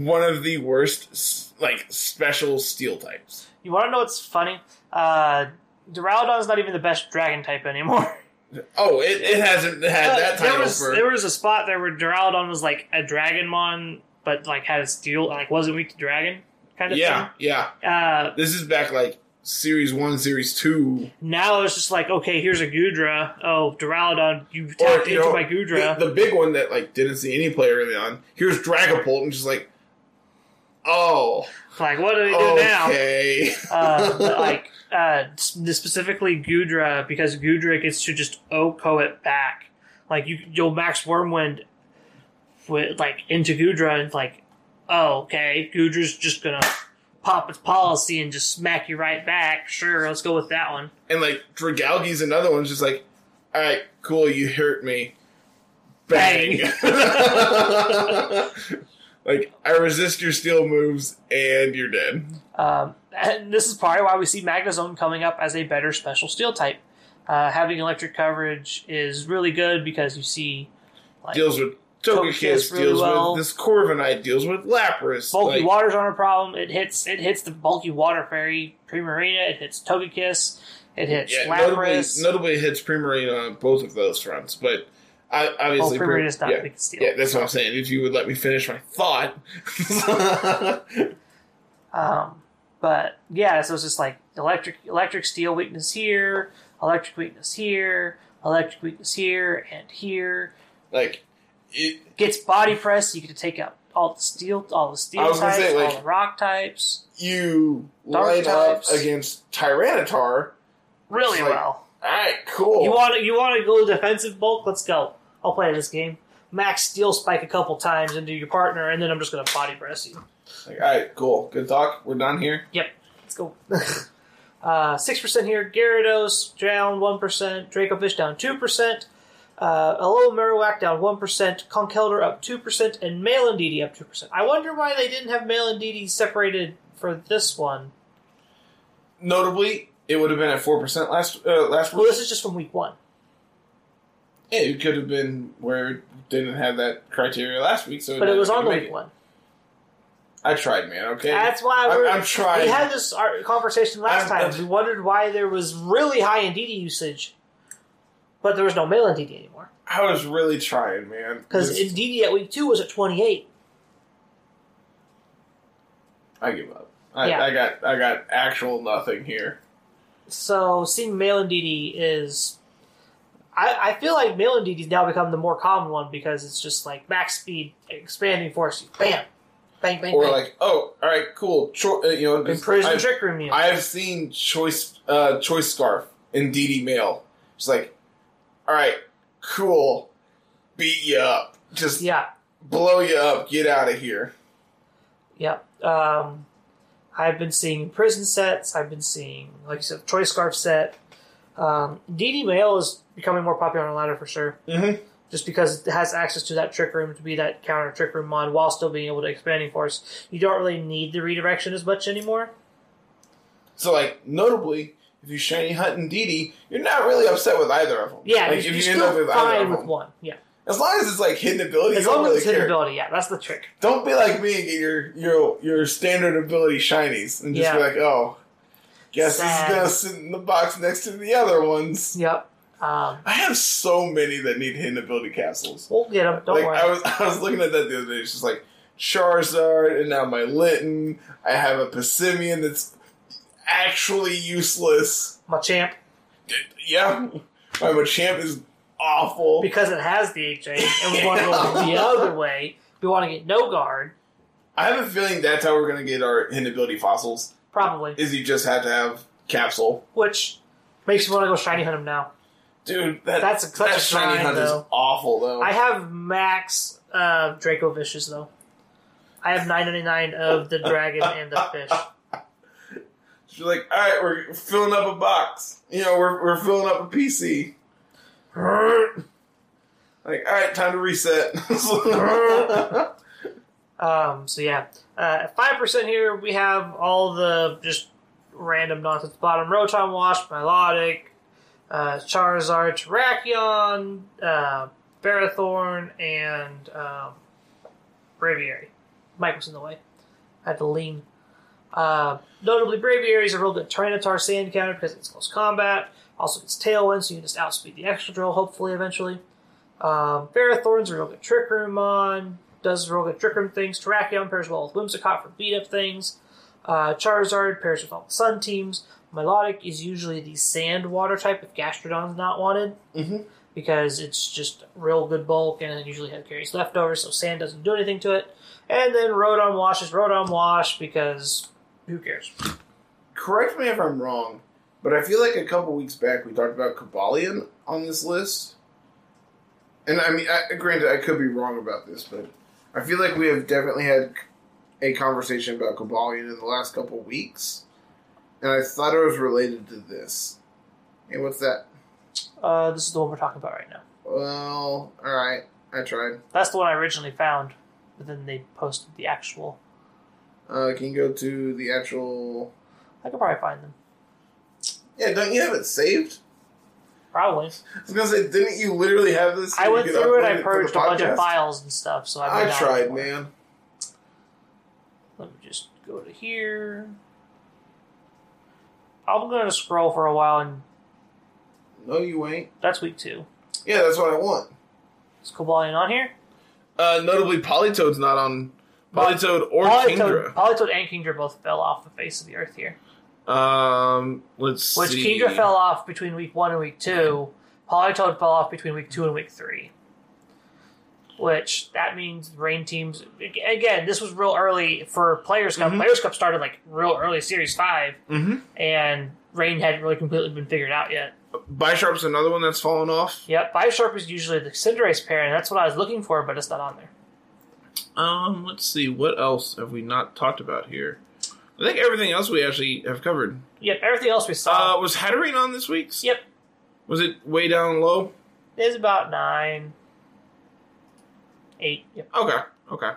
Speaker 1: one of the worst, like, special steel types.
Speaker 2: you want to know what's funny? Uh, Duraludon's not even the best Dragon type anymore. [laughs]
Speaker 1: Oh, it, it hasn't had that
Speaker 2: Uh, there
Speaker 1: title
Speaker 2: was
Speaker 1: for.
Speaker 2: there was a spot there where Duraludon was like a Dragonmon, but like had a steel, like wasn't weak to Dragon kind of
Speaker 1: yeah, yeah.
Speaker 2: thing. Uh,
Speaker 1: This is back like Series One, Series Two,
Speaker 2: Now it's just like, okay, here's a Goodra. Oh, Duraludon, you
Speaker 1: or
Speaker 2: tapped
Speaker 1: you
Speaker 2: into
Speaker 1: know,
Speaker 2: my Goodra.
Speaker 1: the, the big one that like didn't see any play early on. Here's Dragapult, and just like, oh,
Speaker 2: like, what do they do now?
Speaker 1: okay.
Speaker 2: Uh, but, like, uh, specifically Goodra, because Goodra gets to just OHKO it back. Like, you, you'll max Wyrmwind with, like, into Goodra, and like, oh, okay, Goodra's just gonna pop its policy and just smack you right back. Sure, let's go with that one.
Speaker 1: And like Dragalge's another one's just like, all right, cool, you hurt me. Bang. [laughs] like I resist your steel moves and you're dead.
Speaker 2: Um, and this is probably why we see Magnezone coming up as a better special steel type. Uh, having electric coverage is really good because you see like,
Speaker 1: Deals with
Speaker 2: Togekiss really
Speaker 1: deals
Speaker 2: well.
Speaker 1: with this Corviknight, deals with Lapras.
Speaker 2: bulky
Speaker 1: like,
Speaker 2: waters aren't a problem. It hits it hits the bulky water fairy Primarina. It hits Togekiss. It hits
Speaker 1: yeah, notably,
Speaker 2: Lapras.
Speaker 1: notably it hits Primarina on both of those fronts, but I,
Speaker 2: oh,
Speaker 1: obviously, Prim-
Speaker 2: Primarina's not
Speaker 1: yeah,
Speaker 2: big steel.
Speaker 1: yeah, that's what I'm saying. If you would let me finish my thought, [laughs]
Speaker 2: Um, but yeah, so it's just like electric electric steel weakness here, electric weakness here, electric weakness here, and here.
Speaker 1: like it,
Speaker 2: Gets body press. You get to take out all the steel, all the steel
Speaker 1: I was gonna
Speaker 2: types,
Speaker 1: say, like-
Speaker 2: all the rock types,
Speaker 1: you line
Speaker 2: types.
Speaker 1: up against Tyranitar.
Speaker 2: really
Speaker 1: like-
Speaker 2: well.
Speaker 1: All right, cool.
Speaker 2: You want to you want to go defensive bulk? Let's go. I'll play this game. Max steel spike a couple times into your partner, and then I'm just gonna body press you.
Speaker 1: Like, all right, cool. Good talk. We're done here. Yep.
Speaker 2: Let's go. [laughs] Uh, Six percent here. Gyarados down one percent. Dracovish down two percent. Uh, Alolan Marowak down one percent. Conkeldurr up two percent, and male Indeedee up two percent. I wonder why they didn't have male Indeedee separated for this one.
Speaker 1: Notably, it would have been at four percent last uh, last
Speaker 2: Well, this is just from week one.
Speaker 1: Yeah, it could have been where it didn't have that criteria last week. So
Speaker 2: But it was on the week
Speaker 1: it.
Speaker 2: one.
Speaker 1: I tried, man. Okay,
Speaker 2: That's why
Speaker 1: I'm,
Speaker 2: we're,
Speaker 1: I'm trying.
Speaker 2: we had this conversation last
Speaker 1: I'm-
Speaker 2: time. We wondered why there was really high Indeedee usage, but there was no male Indeedee anymore.
Speaker 1: I was really trying, man.
Speaker 2: Because Indeedee at week two was at 28.
Speaker 1: I give up. I,
Speaker 2: Yeah.
Speaker 1: I got I got actual nothing here.
Speaker 2: So seeing male Indeedee is. I, I feel like male Indeedee's now become the more common one because it's just like max speed, expanding force, bam, bang, bang,
Speaker 1: Or
Speaker 2: bang.
Speaker 1: like, oh, all right, cool. Cho- uh, you know, just-
Speaker 2: Imprison
Speaker 1: I've-
Speaker 2: Trick Room unit.
Speaker 1: I have seen choice uh, choice scarf Indeedee male. It's like, all right, cool, beat you up, just
Speaker 2: yeah,
Speaker 1: blow you up, get out of here.
Speaker 2: Yep. Um, I've been seeing prison sets. I've been seeing, like you said, Choice Scarf set. Um, DD Mail is becoming more popular on ladder for sure.
Speaker 1: Mm-hmm.
Speaker 2: just because it has access to that trick room to be that counter trick room mod while still being able to expanding force. You don't really need the redirection as much anymore.
Speaker 1: So, like, notably, if you shiny hunt Indeedee, you're not really upset with either of them.
Speaker 2: Yeah,
Speaker 1: like,
Speaker 2: you're,
Speaker 1: if you end up with
Speaker 2: fine with
Speaker 1: them,
Speaker 2: one. Yeah,
Speaker 1: as long as it's like hidden ability,
Speaker 2: as long as
Speaker 1: really
Speaker 2: it's hidden ability. Yeah, that's the trick.
Speaker 1: Don't be like me and get your your your standard ability shinies and just be like, oh, guess
Speaker 2: Sad.
Speaker 1: is gonna sit in the box next to the other ones.
Speaker 2: Yep. Um,
Speaker 1: I have so many that need hidden ability capsules.
Speaker 2: we'll get them. Don't
Speaker 1: like
Speaker 2: worry.
Speaker 1: I was [laughs] I was looking at that the other day. It's just like Charizard, and now my Litten. I have a Passimian that's actually useless.
Speaker 2: My champ
Speaker 1: Yeah, my Machamp is awful.
Speaker 2: because it has the HA, and we want to [laughs] go the other way. We want to get no guard,
Speaker 1: I have a feeling that's how we're gonna get our hidden ability fossils.
Speaker 2: Probably,
Speaker 1: Is you just have to have capsule,
Speaker 2: which makes me want to go shiny hunt him now.
Speaker 1: dude. That
Speaker 2: That's a- such
Speaker 1: that
Speaker 2: a
Speaker 1: shiny hunt is awful though.
Speaker 2: I have max uh, Dracovish though. I have 999 of the dragon [laughs] and the fish.
Speaker 1: You're like, all right, we're filling up a box. You know, we're we're filling up a PC. Like, all right, time to reset. [laughs]
Speaker 2: Um, so yeah, uh, five percent here. We have all the just random nonsense. Bottom Rotom Wash, Milotic, uh, Charizard, Terrakion, uh, Ferrothorn, and um, Braviary. Mike was in the way. I had to lean. Uh, notably, Braviary is a real good Tyranitar sand counter because it's close combat. Also gets Tailwind, so you can just outspeed the Excadrill, hopefully, eventually. Um, Ferrothorn's a real good Trick Room mon. Does real good Trick Room things. Terrakion pairs well with Whimsicott for beat up things. Uh, Charizard pairs with all the Sun teams. Milotic is usually the sand water type if Gastrodon's not wanted.
Speaker 1: Mhm.
Speaker 2: Because it's just real good bulk and it usually has carries leftovers, so sand doesn't do anything to it. And then Rotom Wash is Rotom Wash because who cares?
Speaker 1: Correct me if I'm wrong, but I feel like a couple weeks back we talked about Cobalion on this list. And I mean, I, granted, I could be wrong about this, but I feel like we have definitely had a conversation about Cobalion in the last couple weeks, and I thought it was related to this. Hey, what's that?
Speaker 2: Uh, this is the one we're talking about right now.
Speaker 1: Well, all right, I tried.
Speaker 2: That's the one I originally found, but then they posted the actual.
Speaker 1: Uh, can you go to the actual?
Speaker 2: I could probably find them.
Speaker 1: Yeah, don't you have it saved?
Speaker 2: Probably.
Speaker 1: I was gonna say, didn't you literally have this?
Speaker 2: I went through it. I purged a bunch of files and stuff. So I,
Speaker 1: I tried, man.
Speaker 2: Let me just go to here. I'm going to scroll for a while, and
Speaker 1: No, you ain't.
Speaker 2: that's week two.
Speaker 1: Yeah, that's what I want.
Speaker 2: Is Cobalion on here?
Speaker 1: Uh, notably, Politoed's not on Politoed or
Speaker 2: Politoed,
Speaker 1: Kingdra.
Speaker 2: Politoed and Kingdra both fell off the face of the earth here.
Speaker 1: Um, let's
Speaker 2: Which
Speaker 1: see.
Speaker 2: Kingdra fell off between week one and week two. Politoed fell off between week two and week three. Which that means rain teams again. This was real early for Players Cup.
Speaker 1: Mhm.
Speaker 2: Players Cup started like real early, Series Five,
Speaker 1: Mm-hmm.
Speaker 2: and rain hadn't really completely been figured out yet.
Speaker 1: Bisharp's another one that's fallen off.
Speaker 2: Yep, Bisharp is usually the Cinderace pair, and that's what I was looking for, but it's not on there.
Speaker 1: Um, let's see. What else have we not talked about here? I think everything else we actually have covered.
Speaker 2: Yep, everything else we saw
Speaker 1: Uh, was Hatterene on this week's?
Speaker 2: Yep.
Speaker 1: Was it way down low?
Speaker 2: is about nine, eight. Yep.
Speaker 1: Okay. Okay.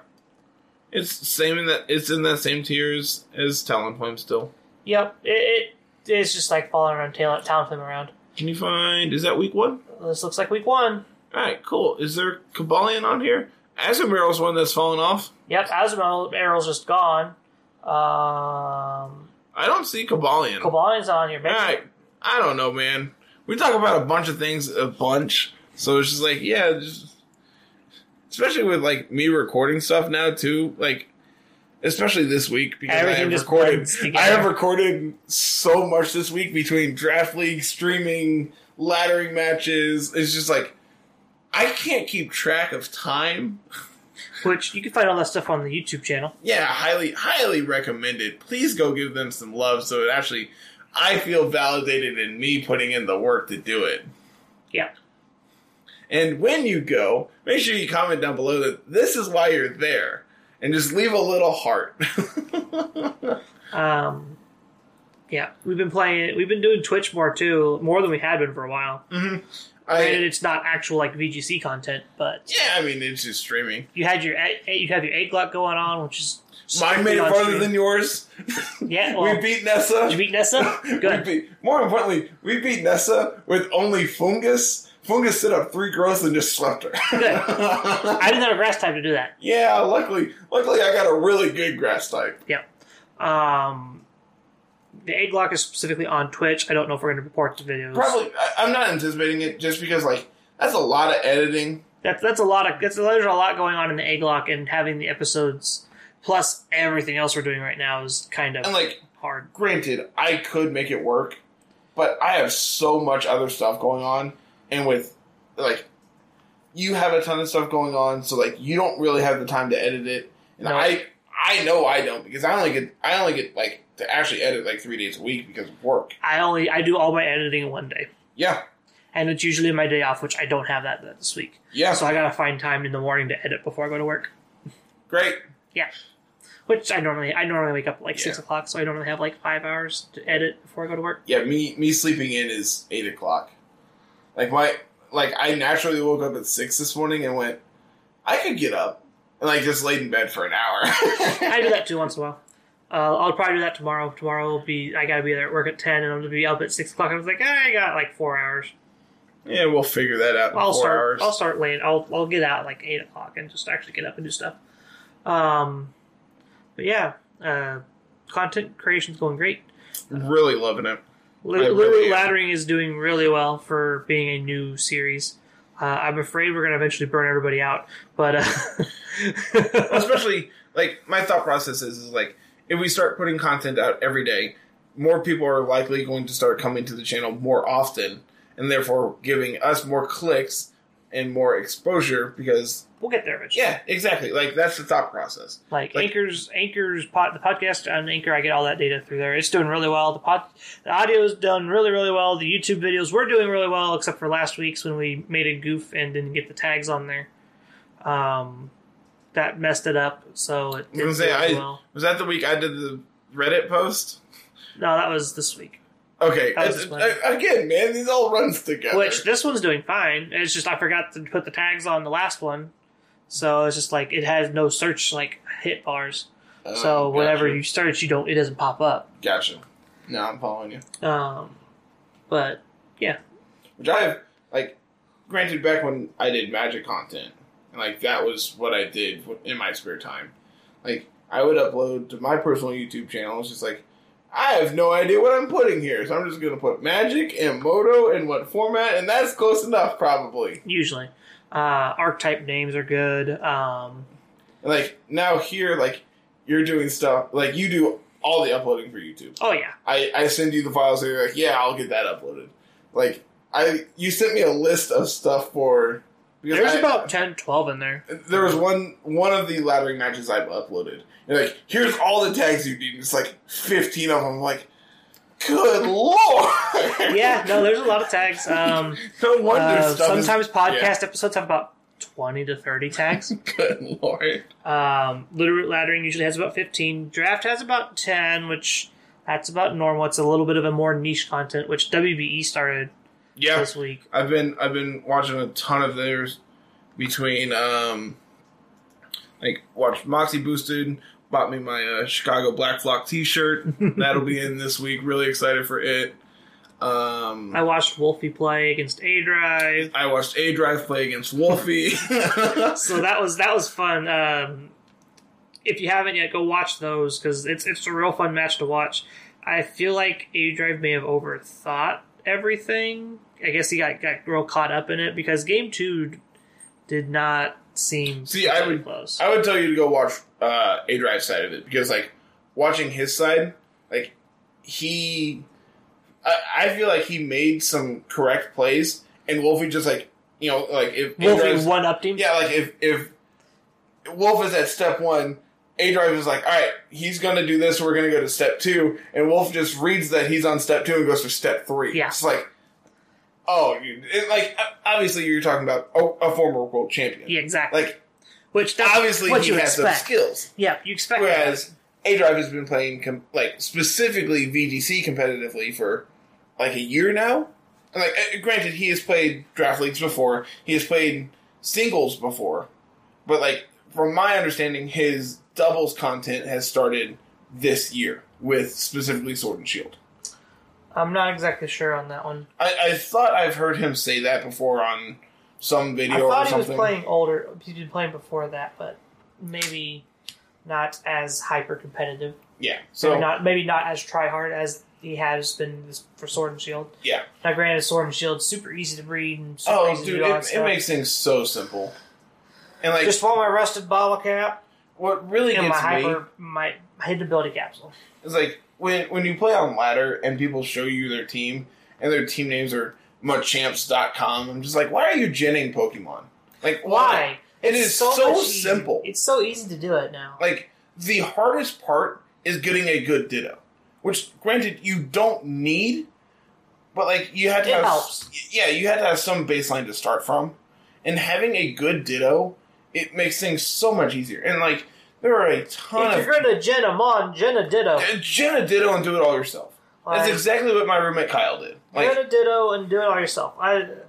Speaker 1: It's same in that. It's in that same tier as, Talonflame still.
Speaker 2: Yep. It, it is just like falling around tail town flame around.
Speaker 1: Can you find? Is that week one?
Speaker 2: This looks like week one.
Speaker 1: All right, cool. Is there Cobalion on here? Azumarill's one that's fallen off.
Speaker 2: Yep, Azumarill just gone. Um,
Speaker 1: I don't see Cobalion.
Speaker 2: Cobalion's on here.
Speaker 1: All right, I don't know, man. We talk about a bunch of things a bunch, so it's just like, yeah, just especially with like me recording stuff now too, like especially this week because I
Speaker 2: Everything
Speaker 1: have recorded. I have recorded so much this week between draft league, streaming, laddering matches. It's just like I can't keep track of time. [laughs]
Speaker 2: Which you can find all that stuff on the YouTube channel.
Speaker 1: Yeah, highly, highly recommended. Please go give them some love so it actually I feel validated in me putting in the work to do it.
Speaker 2: Yeah.
Speaker 1: And when you go, make sure you comment down below that this is why you're there. And just leave a little heart. [laughs]
Speaker 2: Um, yeah, we've been playing. We've been doing Twitch more too, more than we had been for a while.
Speaker 1: I,
Speaker 2: Granted, it's not actual like VGC content, but
Speaker 1: yeah, I mean it's just streaming.
Speaker 2: you had your eight, you have your eight Glock going on, which is
Speaker 1: Mine made it farther than yours.
Speaker 2: yeah. [laughs] Well,
Speaker 1: we beat Nessa.
Speaker 2: did you beat Nessa? [laughs]
Speaker 1: We
Speaker 2: Good.
Speaker 1: beat, more importantly, we beat Nessa with only Fungus. Fungus set up three growths and just swept her.
Speaker 2: Good. I [laughs] didn't have a grass type to do that.
Speaker 1: yeah, luckily, luckily I got a really good grass type.
Speaker 2: Um, the egg lock is specifically on Twitch. I don't know if we're going to report the videos.
Speaker 1: Probably, I, I'm not anticipating it just because like that's a lot of editing.
Speaker 2: That's that's a lot of that's there's a lot going on in the egg lock and having the episodes plus everything else we're doing right now is kind of
Speaker 1: And like,
Speaker 2: hard.
Speaker 1: granted, I could make it work, but I have so much other stuff going on, and with like, you have a ton of stuff going on, so like you don't really have the time to edit it, and
Speaker 2: No.
Speaker 1: I I know I don't because I only get I only get like to actually edit like three days a week because of work.
Speaker 2: I only I do all my editing in one day,
Speaker 1: Yeah,
Speaker 2: and it's usually my day off, which I don't have that this week.
Speaker 1: yeah,
Speaker 2: So I gotta find time in the morning to edit before I go to work.
Speaker 1: great. Yeah.
Speaker 2: Which I normally I normally wake up at like six o'clock, so I normally have like five hours to edit before I go to work.
Speaker 1: Yeah, me me sleeping in is eight o'clock. Like my like I naturally woke up at six this morning and went, I could get up and like just laid in bed for an hour. [laughs]
Speaker 2: I do that too once in a while. Uh, I'll probably do that tomorrow. Tomorrow will be I gotta be there at work at ten, and I'm gonna be up at six o'clock. I was like, eh, I got like four hours.
Speaker 1: Yeah, we'll figure that out in
Speaker 2: I'll
Speaker 1: four
Speaker 2: start.
Speaker 1: hours.
Speaker 2: I'll start late. I'll I'll get out at like eight o'clock and just actually get up and do stuff. Um, but yeah, uh, content creation's going great.
Speaker 1: really loving it.
Speaker 2: Literally
Speaker 1: really.
Speaker 2: Laddering is doing really well for being a new series. Uh, I'm afraid we're going to eventually burn everybody out, but uh, [laughs]
Speaker 1: Especially like my thought process is, is like if we start putting content out every day, more people are likely going to start coming to the channel more often, and therefore giving us more clicks and more exposure because
Speaker 2: we'll get there eventually.
Speaker 1: yeah, exactly. Like that's the thought process.
Speaker 2: Like,
Speaker 1: Like-
Speaker 2: Anchor's Anchor's pod, the podcast on Anchor, I get all that data through there. It's doing really well. The pod, the audio's done really really well. The YouTube videos we're doing really well, except for last week's when we made a goof and didn't get the tags on there. Um, that messed it up. So it
Speaker 1: was
Speaker 2: didn't
Speaker 1: gonna say, I-
Speaker 2: well.
Speaker 1: Was that the week I did the Reddit post?
Speaker 2: No, that was this week.
Speaker 1: Okay,
Speaker 2: was
Speaker 1: I- again, man, these all runs together.
Speaker 2: Which this one's doing fine. It's just I forgot to put the tags on the last one, so it's just like it has no search like hit bars.
Speaker 1: Oh,
Speaker 2: so whenever you search, you don't it doesn't pop up.
Speaker 1: gotcha. No, I'm following you.
Speaker 2: Um, but yeah,
Speaker 1: Which I have like, granted, back when I did magic content, like that was what I did in my spare time. Like I would upload to my personal YouTube channel. It's just like I have no idea what I'm putting here, so I'm just gonna put magic and moto and what format, and that's close enough probably.
Speaker 2: usually, uh, archetype names are good. Um,
Speaker 1: And like now here, like you're doing stuff like you do all the uploading for YouTube.
Speaker 2: oh yeah,
Speaker 1: I, I send you the files and you're like, yeah, I'll get that uploaded. Like I you sent me a list of stuff for because
Speaker 2: there's
Speaker 1: I-
Speaker 2: about 10, 12 in there.
Speaker 1: there was one one of the laddering matches I've uploaded. You're like, here's all the tags you need. It's like fifteen of them. I'm like, good lord.
Speaker 2: Yeah, no, [laughs] there's a lot of tags. Um,
Speaker 1: no wonder
Speaker 2: uh,
Speaker 1: stuff is-
Speaker 2: sometimes podcast episodes have about twenty to thirty tags. [laughs]
Speaker 1: Good lord.
Speaker 2: Um, Little Root Laddering usually has about 15. Draft has about 10, which that's about normal. It's a little bit of a more niche content, which WBE started
Speaker 1: Yeah,
Speaker 2: this week.
Speaker 1: I've been I've been watching a ton of theirs between um like watched Moxie Boosted, bought me my uh, Chicago Black Flock T-shirt. [laughs] That'll be in this week. Really excited for it. Um,
Speaker 2: I watched Wolfey play against A Drive,
Speaker 1: I watched A Drive play against Wolfey. [laughs] [laughs]
Speaker 2: so that was that was fun. Um, if you haven't yet, go watch those because it's it's a real fun match to watch. I feel like A Drive may have overthought everything. I guess he got got real caught up in it because game two did not seem
Speaker 1: See, I would-
Speaker 2: close.
Speaker 1: I would tell you to go watch uh, A Drive side of it because like watching his side, like he, I, I feel like he made some correct plays, and Wolfey just like you know like if Wolfey
Speaker 2: one upped him.
Speaker 1: yeah like if if Wolf is at step one. A drive is like, all right, he's going to do this. We're going to go to step two, and Wolf just reads that he's on step two and goes to step three.
Speaker 2: Yeah.
Speaker 1: it's like, oh, it, like obviously you're talking about a, a former world champion.
Speaker 2: Yeah, exactly.
Speaker 1: Like
Speaker 2: Which that's
Speaker 1: obviously
Speaker 2: what
Speaker 1: he
Speaker 2: you
Speaker 1: has some
Speaker 2: expect.
Speaker 1: skills.
Speaker 2: Yeah, you expect.
Speaker 1: Whereas A Drive has been playing com- like specifically VGC competitively for like a year now. And, like, uh, granted, he has played draft leagues before. He has played singles before, but like from my understanding, his doubles content has started this year with specifically Sword and Shield.
Speaker 2: I'm not exactly sure on that one.
Speaker 1: I, I thought I've heard him say that before on some
Speaker 2: I
Speaker 1: video or
Speaker 2: thought he was playing older. He'd been playing before that, but maybe not as hyper competitive.
Speaker 1: yeah,
Speaker 2: So maybe not maybe not as try hard as he has been for Sword and Shield.
Speaker 1: yeah.
Speaker 2: Now, granted, Sword and Shield super easy to breed and super
Speaker 1: Oh,
Speaker 2: easy
Speaker 1: dude,
Speaker 2: to do all that
Speaker 1: it, it makes things so simple. And like,
Speaker 2: Just follow my rusted bottle cap
Speaker 1: what really
Speaker 2: and
Speaker 1: gets
Speaker 2: my
Speaker 1: me
Speaker 2: hyper my hidden ability capsule.
Speaker 1: It's like when when you play on ladder and people show you their team and their team names are muchamps.com. I'm just like, why are you genning Pokemon? Like
Speaker 2: Why?
Speaker 1: It
Speaker 2: It's
Speaker 1: is so simple.
Speaker 2: It's so easy to do it now.
Speaker 1: Like the hardest part is getting a good Ditto, which granted you don't need, but like you have to
Speaker 2: It
Speaker 1: have
Speaker 2: helps.
Speaker 1: yeah you had to have some baseline to start from, and having a good Ditto it makes things so much easier. And like there are a ton
Speaker 2: If
Speaker 1: of
Speaker 2: you're gonna gen a mon, gen a ditto.
Speaker 1: Uh, gen a Ditto and do it all yourself. That's exactly what my roommate Kyle did.
Speaker 2: gen
Speaker 1: Like
Speaker 2: a ditto and do it all yourself. I
Speaker 1: like-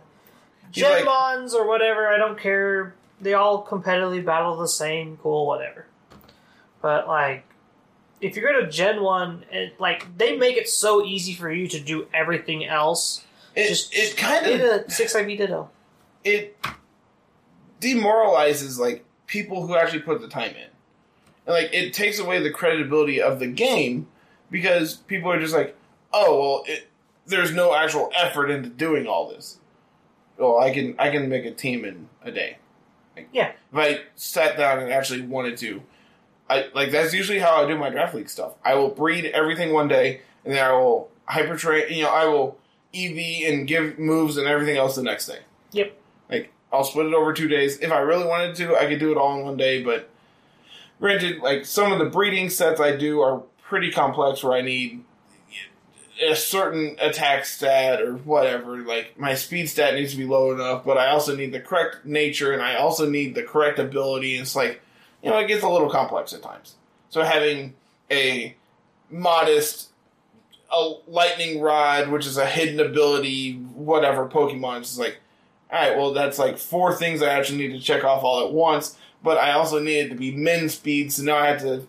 Speaker 2: gen mons or whatever. I don't care. They all competitively battle the same. Cool, whatever. But like, if you're gonna gen one, it, like they make it so easy for you to do everything else.
Speaker 1: it,
Speaker 2: Just
Speaker 1: it kind of
Speaker 2: six IV ditto.
Speaker 1: it demoralizes like people who actually put the time in. And like it takes away the credibility of the game because people are just like, "Oh, well, it, there's no actual effort into doing all this." Well, I can I can make a team in a day. Like,
Speaker 2: Yeah.
Speaker 1: If I sat down and actually wanted to, I like that's usually how I do my draft league stuff. I will breed everything one day, and then I will hyper train. You know, I will EV and give moves and everything else the next day.
Speaker 2: Yep.
Speaker 1: Like I'll split it over two days. If I really wanted to, I could do it all in one day. But granted, like some of the breeding sets I do are pretty complex, where I need a certain attack stat or whatever. Like my speed stat needs to be low enough, but I also need the correct nature and I also need the correct ability. And it's like, you know, it gets a little complex at times. So having a modest, a lightning rod, which is a hidden ability, whatever Pokemon, it's like, all right, well, that's like four things I actually need to check off all at once. But I also need it to be min speed, so now I have to. It,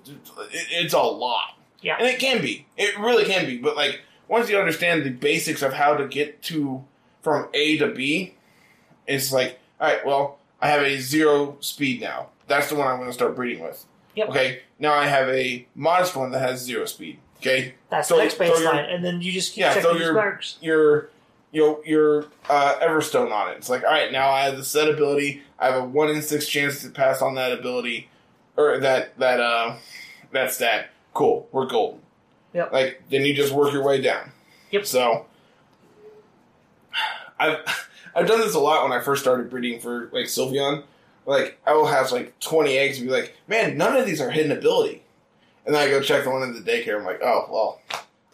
Speaker 1: it's a lot.
Speaker 2: Yeah.
Speaker 1: And it can be. It really can be. But like once you understand the basics of how to get to from A to B, it's like, all right, well, I have a zero speed now. That's the one I'm going to start breeding with.
Speaker 2: Yep.
Speaker 1: Okay. Now I have a modest one that has zero speed. Okay.
Speaker 2: That's
Speaker 1: So-
Speaker 2: the next baseline, and then you just keep
Speaker 1: Yeah,
Speaker 2: checking
Speaker 1: so you're-
Speaker 2: marks.
Speaker 1: Your your your uh, Everstone on it. It's like, all right, now I have the set ability. I have a one in six chance to pass on that ability or that that uh that stat. Cool, we're golden.
Speaker 2: Yep.
Speaker 1: Like then you just work your way down.
Speaker 2: Yep.
Speaker 1: So [sighs] I've [laughs] I've done this a lot when I first started breeding for like Sylveon. Like I will have like twenty eggs and be like, man, none of these are hidden ability. And then I go check the one in the daycare. I'm like, oh well,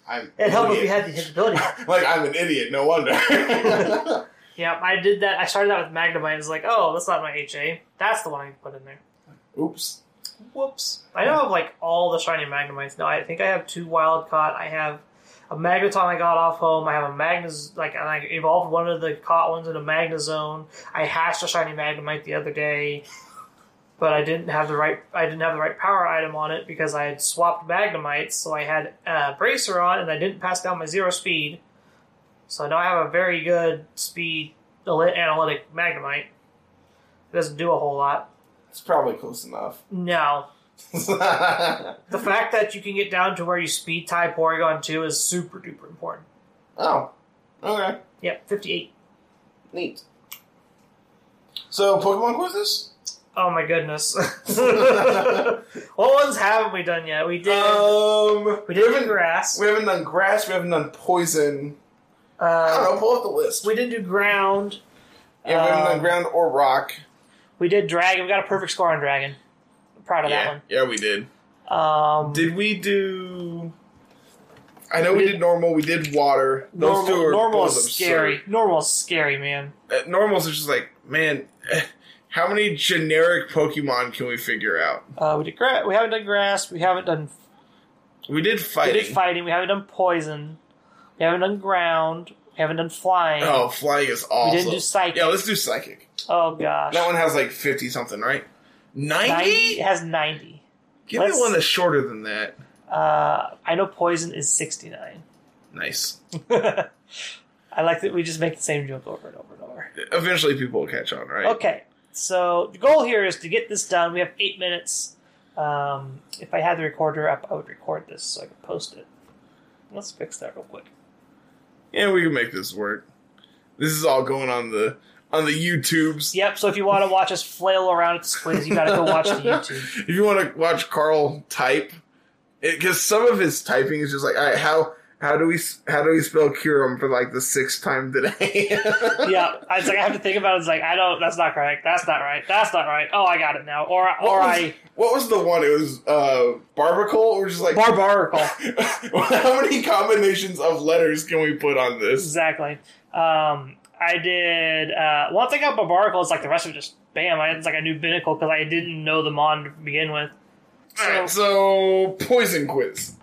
Speaker 1: I'm.
Speaker 2: It helped if you had the hit ability. [laughs]
Speaker 1: like I'm an idiot. No wonder. [laughs]
Speaker 2: yeah, I did that. I started out with Magnemite. It's like, oh, that's not my HA. That's the one I put in there.
Speaker 1: Oops.
Speaker 2: Whoops. I know of like all the shiny Magnemites. No, I think I have two wild caught. I have a Magneton I got off home. I have a Magnus like and I evolved one of the caught ones in a Magnezone. I hatched a shiny Magnemite the other day. But I didn't have the right I didn't have the right power item on it because I had swapped Magnemites, so I had a bracer on and I didn't pass down my zero speed. So now I have a very good speed analytic Magnemite. It doesn't do a whole lot.
Speaker 1: It's probably close enough. [laughs]
Speaker 2: No, The fact that you can get down to where you speed tie Porygon 2 is super duper important.
Speaker 1: Oh, okay,
Speaker 2: Yep, 58.
Speaker 1: neat. So Pokemon quizzes.
Speaker 2: Oh my goodness. [laughs] what ones haven't we done yet? We did.
Speaker 1: Um,
Speaker 2: we did do grass.
Speaker 1: we haven't done grass. We haven't done poison. I don't
Speaker 2: Uh,
Speaker 1: know. Pull up the list.
Speaker 2: we didn't do ground.
Speaker 1: yeah, we haven't done
Speaker 2: um,
Speaker 1: ground or rock.
Speaker 2: We did dragon. We got a perfect score on dragon. I'm proud of
Speaker 1: Yeah, that one. yeah, we did.
Speaker 2: Um,
Speaker 1: Did we do? I know we, did, normal. We did water. Those
Speaker 2: normal,
Speaker 1: two are
Speaker 2: normal
Speaker 1: both
Speaker 2: is scary. Normal is scary, man.
Speaker 1: Uh, normals are just like, man, eh, how many generic Pokemon can we figure out?
Speaker 2: Uh, we did gra- We haven't done grass. We haven't done.
Speaker 1: We did
Speaker 2: We
Speaker 1: fighting.
Speaker 2: did fighting. We haven't done poison. We haven't done ground. We haven't done flying.
Speaker 1: Oh, flying is awesome.
Speaker 2: we didn't do psychic.
Speaker 1: Yeah, let's do psychic.
Speaker 2: oh gosh,
Speaker 1: That one has like fifty something, right?
Speaker 2: ninety
Speaker 1: Ninety.
Speaker 2: it has ninety.
Speaker 1: Give me
Speaker 2: Let's-
Speaker 1: one that's shorter than that.
Speaker 2: Uh, I know poison is sixty nine.
Speaker 1: Nice. [laughs]
Speaker 2: I like that we just make the same joke over and over and over.
Speaker 1: Eventually, people will catch on, right?
Speaker 2: Okay, so the goal here is to get this done. We have eight minutes. Um, if I had the recorder up, I would record this so I could post it. Let's fix that real quick.
Speaker 1: Yeah, we can make this work. This is all going on the on the YouTubes.
Speaker 2: Yep. So if you want to watch us flail around at the squiz, you got to go watch the [laughs] YouTube.
Speaker 1: If you want to watch Carl type, because some of his typing is just like, all right, how how do we how do we spell Curum for like the sixth time today? [laughs]
Speaker 2: yeah, I was like, I have to think about it. It's like I don't. That's not correct. That's not right. That's not right. Oh, I got it now. Or
Speaker 1: What
Speaker 2: or
Speaker 1: was,
Speaker 2: I
Speaker 1: what was the one? It was uh Barbacle, or just like
Speaker 2: barbarical. [laughs]
Speaker 1: how many combinations of letters can we put on this?
Speaker 2: Exactly. Um, I did. Uh, one thing about barbarical is like the rest of it just bam. I, it's like a new binnacle because I didn't know the mon to begin with.
Speaker 1: All right, so poison quiz.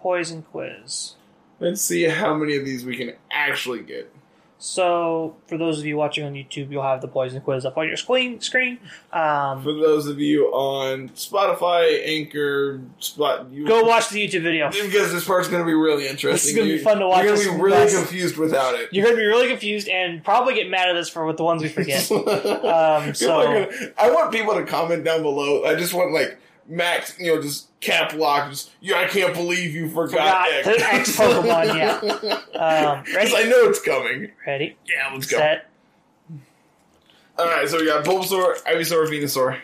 Speaker 2: Poison quiz.
Speaker 1: Let's see how many of these we can actually get.
Speaker 2: So, for those of you watching on YouTube, you'll have the poison quiz up on your screen. Screen. Um,
Speaker 1: For those of you on Spotify, Anchor, Spot, you
Speaker 2: go watch the YouTube video.
Speaker 1: because this part's going to be really interesting.
Speaker 2: This is gonna be fun to watch
Speaker 1: You're going to be really confused without it.
Speaker 2: You're going to be really confused and probably get mad at us for with the ones we forget. [laughs] Um, so-
Speaker 1: gonna- I want people to comment down below. I just want like Max, you know, just cap lock. Just yeah, I can't believe you forgot,
Speaker 2: Forgot
Speaker 1: X.
Speaker 2: X [laughs] Pokemon, yeah. [laughs] Um,
Speaker 1: Because I know it's coming.
Speaker 2: Ready?
Speaker 1: Yeah, let's go.
Speaker 2: Set.
Speaker 1: All right, so we got Bulbasaur, Ivysaur, Venusaur.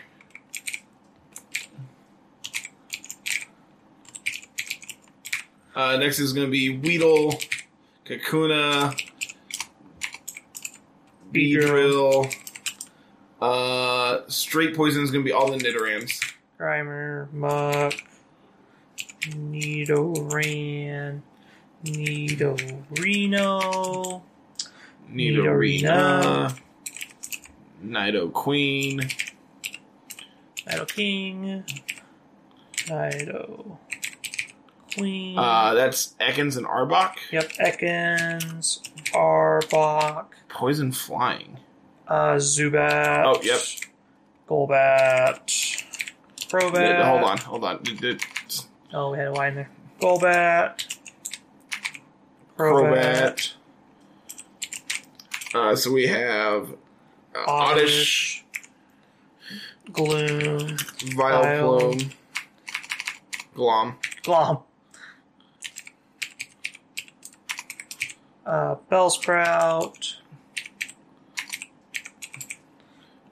Speaker 1: Uh, next is going to be Weedle, Kakuna, Beedrill. Uh, straight poison is going to be all the Nidorans.
Speaker 2: Grimer, Muck, Nidoran, Nidorino,
Speaker 1: Nidorina, Nidoqueen,
Speaker 2: Nido King, Nido Queen.
Speaker 1: uh, that's Ekans and Arbok.
Speaker 2: yep, Ekans, Arbok,
Speaker 1: Poison Flying.
Speaker 2: uh, Zubat.
Speaker 1: Oh, yep.
Speaker 2: Golbat. Crobat.
Speaker 1: Hold on, hold on. Did- did-
Speaker 2: Oh, we had a Y in there. Golbat. Crobat.
Speaker 1: Crobat. Uh, so we have uh, Oddish,
Speaker 2: Gloom.
Speaker 1: Vileplume, Glom.
Speaker 2: Glom. Uh, Bellsprout.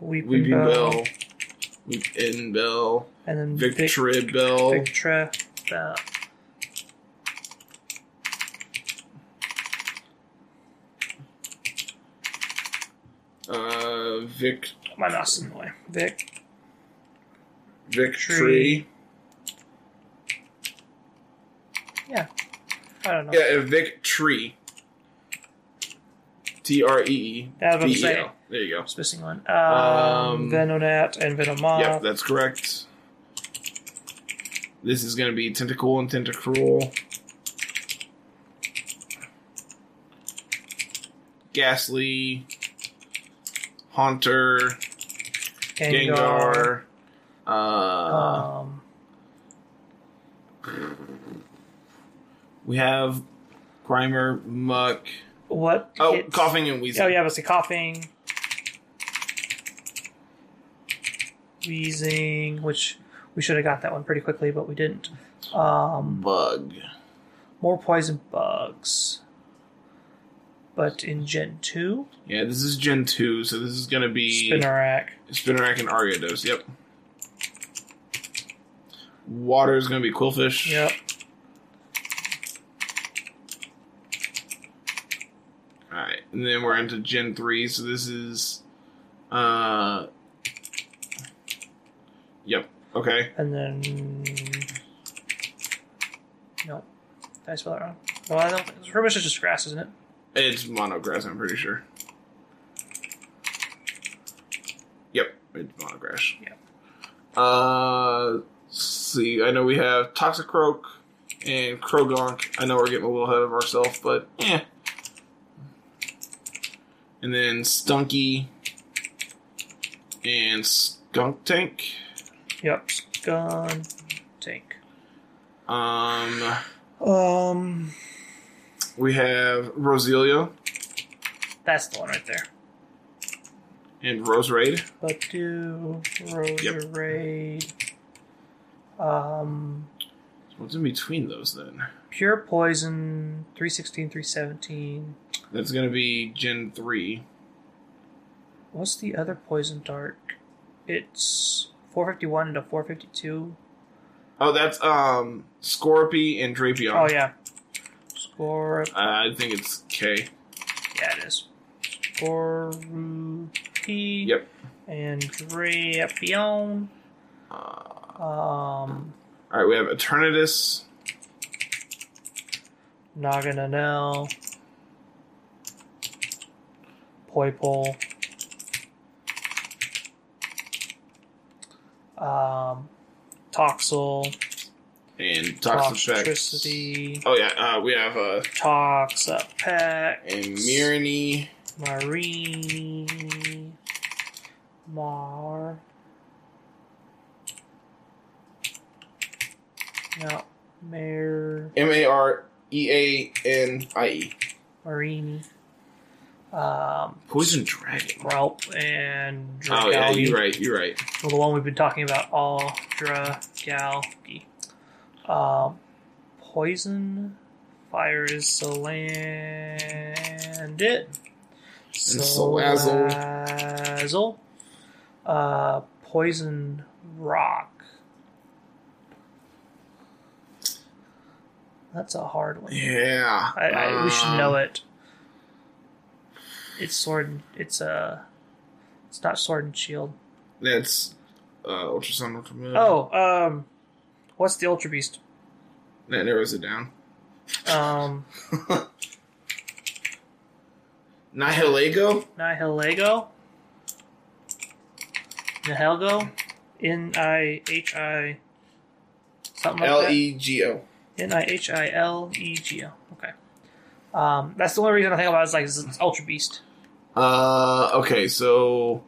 Speaker 2: Weeping,
Speaker 1: Weepinbell.
Speaker 2: Bell,
Speaker 1: Weepinbell,
Speaker 2: And then Vic-
Speaker 1: Victreebel,
Speaker 2: Victra. Bell.
Speaker 1: uh, Vic,
Speaker 2: My mouse is in the way. Vic.
Speaker 1: Victory. Yeah.
Speaker 2: I don't know.
Speaker 1: Yeah, uh, Victory. T R E E
Speaker 2: That's what I'm
Speaker 1: B
Speaker 2: saying.
Speaker 1: L. There you go.
Speaker 2: Just missing one. Um,
Speaker 1: Um,
Speaker 2: Venonat and Venomoth.
Speaker 1: Yep, that's correct. This is going to be Tentacool and Tentacruel. Gastly, Haunter, Gengar, uh,
Speaker 2: Um,
Speaker 1: we have Grimer, Muck,
Speaker 2: what?
Speaker 1: oh,
Speaker 2: hits-
Speaker 1: Koffing and Weezing.
Speaker 2: Oh yeah, see. Koffing, Weezing, which we should have got that one pretty quickly, but we didn't. Um,
Speaker 1: Bug.
Speaker 2: more poison bugs, but in Gen two,
Speaker 1: Yeah, this is Gen 2, so this is going to be
Speaker 2: Spinarak,
Speaker 1: Spinarak and Ariados. Yep. Water is going to be Qwilfish.
Speaker 2: yep,
Speaker 1: Alright, and then we're into Gen 3, so this is. Uh. Yep, okay.
Speaker 2: And then. No. Did I spell that wrong? Well, I don't. It's pretty much just grass, isn't it?
Speaker 1: It's monograph, I'm pretty sure. Yep, it's monograph.
Speaker 2: Yep.
Speaker 1: Uh, let's see, I know we have Toxicroak and Croagunk. I know we're getting a little ahead of ourselves, but yeah. And then Stunky and Skuntank.
Speaker 2: Yep. Gun tank.
Speaker 1: Um,
Speaker 2: Um,
Speaker 1: we have Roselia
Speaker 2: that's the one right there.
Speaker 1: and Roserade.
Speaker 2: But do Roserade? Um,
Speaker 1: What's in between those then?
Speaker 2: pure poison. 316, 317.
Speaker 1: That's gonna be Gen 3.
Speaker 2: What's the other poison dart? It's 451 to 452.
Speaker 1: Oh, that's um Scorpy and Drapion.
Speaker 2: Oh yeah. Score.
Speaker 1: Uh, I think it's K.
Speaker 2: Yeah, it is. Skorupi.
Speaker 1: Yep.
Speaker 2: And Drapion.
Speaker 1: Uh,
Speaker 2: Um,
Speaker 1: all right, we have Eternatus.
Speaker 2: Naganadel. Poipole. Um, Toxel.
Speaker 1: and.
Speaker 2: Toxtricity.
Speaker 1: Oh yeah, uh, we have uh
Speaker 2: Toxapex.
Speaker 1: and Mirany.
Speaker 2: Marini. Mar. No. Mare.
Speaker 1: M A R E A N I E.
Speaker 2: Marini. Um,
Speaker 1: Poison Dragon.
Speaker 2: Ralp and
Speaker 1: Oh yeah, you're right. You're right.
Speaker 2: Well, the one we've been talking about, all Dragalge. Um, poison, fire is Salandit.
Speaker 1: Salazzle.
Speaker 2: Salazzle. Uh, poison rock. That's a hard one.
Speaker 1: Yeah.
Speaker 2: I, I, we should know
Speaker 1: Um,
Speaker 2: it. It's sword. It's uh, it's not sword and shield.
Speaker 1: That's uh, Ultrasound Ultimate.
Speaker 2: Oh, um, what's the ultra beast?
Speaker 1: that narrows it down.
Speaker 2: Um, [laughs]
Speaker 1: Nihilego.
Speaker 2: Nihilego. Nihilgo. N I H I. Something like
Speaker 1: L. E G O.
Speaker 2: N I H I L E G O. Okay. Um, that's the only reason I think about it is like it's Ultra Beast.
Speaker 1: Uh, okay, so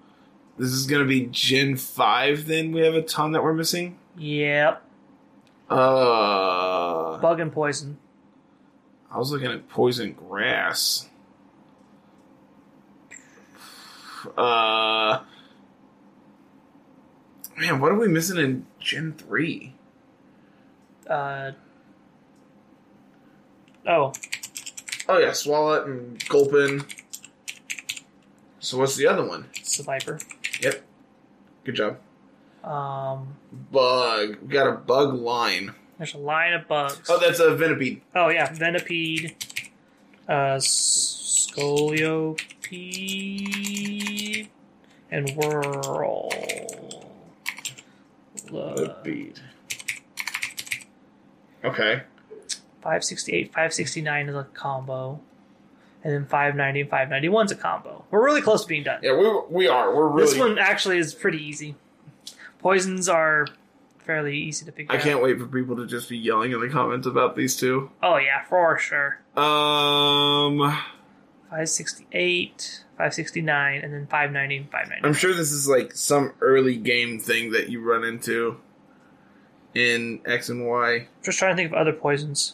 Speaker 1: this is gonna be Gen five. Then we have a ton that we're missing.
Speaker 2: Yep.
Speaker 1: Uh,
Speaker 2: Bug and poison.
Speaker 1: I was looking at poison grass. Uh, man, what are we missing in Gen three?
Speaker 2: Uh. Oh,
Speaker 1: Oh yeah, Swallow and Gulpin. So what's the other one?
Speaker 2: it's the Viper.
Speaker 1: Yep, good job.
Speaker 2: Um,
Speaker 1: Bug. We got a bug line.
Speaker 2: there's a line of bugs.
Speaker 1: Oh, that's a Venipede.
Speaker 2: Oh yeah, Venipede, uh, Scolipede, and Whirl.
Speaker 1: Venipede. Okay.
Speaker 2: 568, 569 is a combo. And then 590 and 591 is a combo. We're really close to being done.
Speaker 1: Yeah, we we are. We're really.
Speaker 2: This one actually is pretty easy. Poisons are fairly easy to figure
Speaker 1: I
Speaker 2: out.
Speaker 1: can't wait for people to just be yelling in the comments about these two.
Speaker 2: Oh, yeah, for sure.
Speaker 1: Um,
Speaker 2: 568, 569, and then 590 and 590.
Speaker 1: I'm sure this is like some early game thing that you run into in X and Y.
Speaker 2: Just trying to think of other poisons.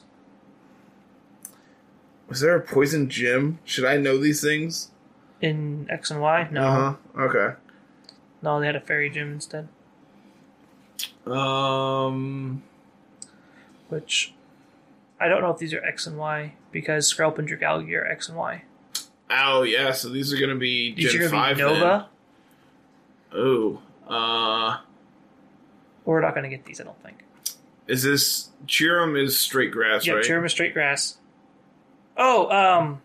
Speaker 1: Was there a poison gym? Should I know these things?
Speaker 2: In X and Y? No.
Speaker 1: Uh-huh. Okay.
Speaker 2: No, they had a fairy gym instead.
Speaker 1: Um.
Speaker 2: Which I don't know if these are X and Y because Skrelp and Dragalge are X and Y.
Speaker 1: Oh yeah. So these are gonna be
Speaker 2: These
Speaker 1: Gen
Speaker 2: are gonna
Speaker 1: five.
Speaker 2: be Nova.
Speaker 1: Then. Oh. Uh.
Speaker 2: We're not gonna get these, I don't think.
Speaker 1: Is this Cheerum is straight grass,
Speaker 2: Yep,
Speaker 1: right?
Speaker 2: Cheerma Straight Grass. Oh, um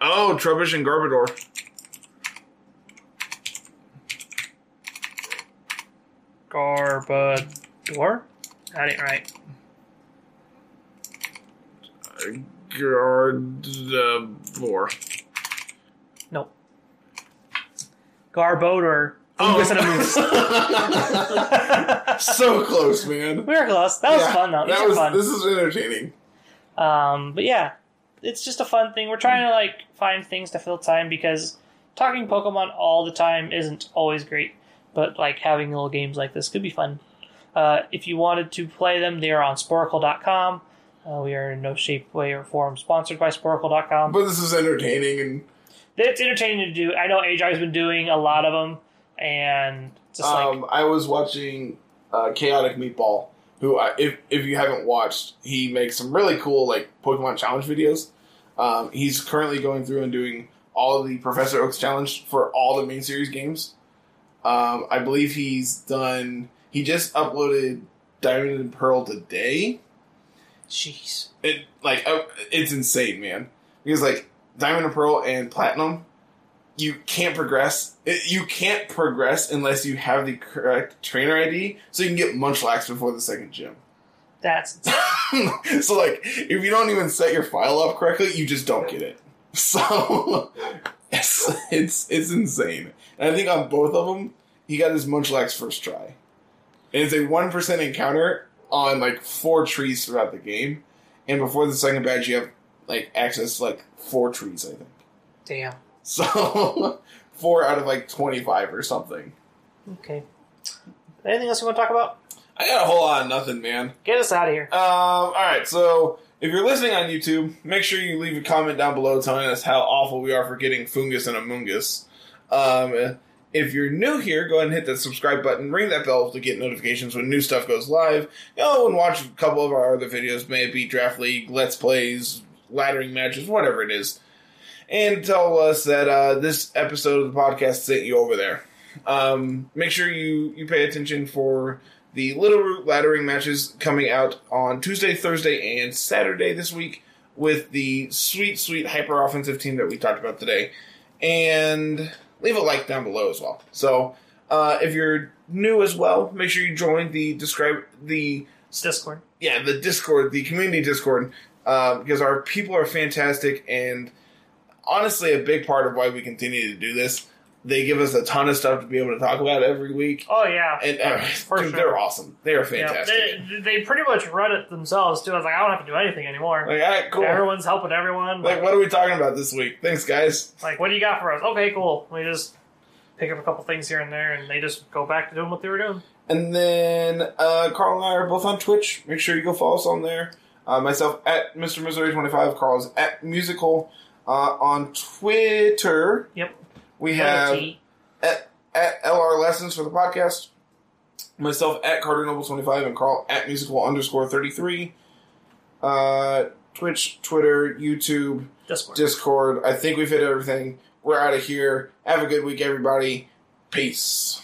Speaker 1: Oh, Trubbish and Garbodor.
Speaker 2: Garbodor? That ain't right.
Speaker 1: Garbodor.
Speaker 2: Nope. Garbodor.
Speaker 1: Oh.
Speaker 2: And a moose. [laughs]
Speaker 1: so close, man.
Speaker 2: we were close. That was
Speaker 1: Yeah,
Speaker 2: fun though. These
Speaker 1: That was,
Speaker 2: fun.
Speaker 1: This is entertaining.
Speaker 2: Um, but yeah, it's just a fun thing. We're trying to like find things to fill time because talking Pokemon all the time isn't always great. But like having little games like this could be fun. Uh, if you wanted to play them, they are on Sporcle.com. Uh, we are in no shape, way, or form sponsored by Sporcle.com.
Speaker 1: But this is entertaining and
Speaker 2: It's entertaining to do. I know AJ's been doing a lot of them, and just like
Speaker 1: um, I was watching uh, Chaotic Meatball, who I, if if you haven't watched, he makes some really cool like Pokemon challenge videos. Um, he's currently going through and doing all of the Professor Oaks challenge for all the main series games. Um, I believe he's done. He just uploaded Diamond and Pearl today.
Speaker 2: jeez,
Speaker 1: It like uh, it's insane, man. Because like Diamond and Pearl and Platinum, you can't progress. You can't progress unless you have the correct trainer ID, so you can get Munchlax before the second gym.
Speaker 2: that's [laughs]
Speaker 1: so like, if you don't even set your file up correctly, you just don't get it. [laughs] So it's it's, it's insane. And I think on both of them, he got his Munchlax first try. And it's a one percent encounter on like four trees throughout the game. And before the second badge, you have like access to like four trees, I think.
Speaker 2: damn.
Speaker 1: So [laughs] four out of like twenty five or something.
Speaker 2: Okay. Anything else you want to talk about?
Speaker 1: I got a whole lot of nothing, man.
Speaker 2: Get us out of here.
Speaker 1: Um, all right, so if you're listening on YouTube, make sure you leave a comment down below telling us how awful we are for getting Fungus and Amoonguss. Um, if you're new here, go ahead and hit that subscribe button, ring that bell to get notifications when new stuff goes live. Go and watch a couple of our other videos, may it be Draft League, Let's Plays, laddering matches, whatever it is. And tell us that uh, this episode of the podcast sent you over there. Um, make sure you, you pay attention for the Little Root laddering matches coming out on Tuesday, Thursday, and Saturday this week with the sweet, sweet hyper offensive team that we talked about today. And leave a like down below as well. So uh, if you're new as well, make sure you join the describe the
Speaker 2: Discord.
Speaker 1: yeah the Discord, the community Discord, uh, because our people are fantastic and honestly a big part of why we continue to do this. They give us a ton of stuff to be able to talk about every week.
Speaker 2: Oh yeah,
Speaker 1: And uh,
Speaker 2: sure.
Speaker 1: they're awesome. They are
Speaker 2: yeah.
Speaker 1: fantastic.
Speaker 2: They, they pretty much run it themselves too. I was like, I don't have to do anything anymore.
Speaker 1: Like, all right, cool.
Speaker 2: Everyone's helping everyone.
Speaker 1: Like, what are we talking about this week? Thanks, guys.
Speaker 2: Like, what do you got for us? Okay, cool. We just pick up a couple things here and there, and they just go back to doing what they were doing.
Speaker 1: And then uh, Carl and I are both on Twitch. Make sure you go follow us on there. Uh, myself at Mr. Missouri twenty five. Carl's at Musical. Uh, on Twitter,
Speaker 2: Yep.
Speaker 1: we have at, at LR Lessons for the podcast. Myself at Carter Noble twenty five and Carl at Musical underscore thirty three. Uh, Twitch, Twitter, YouTube,
Speaker 2: Discord.
Speaker 1: Discord. I think we've hit everything. We're out of here. Have a good week, everybody. Peace.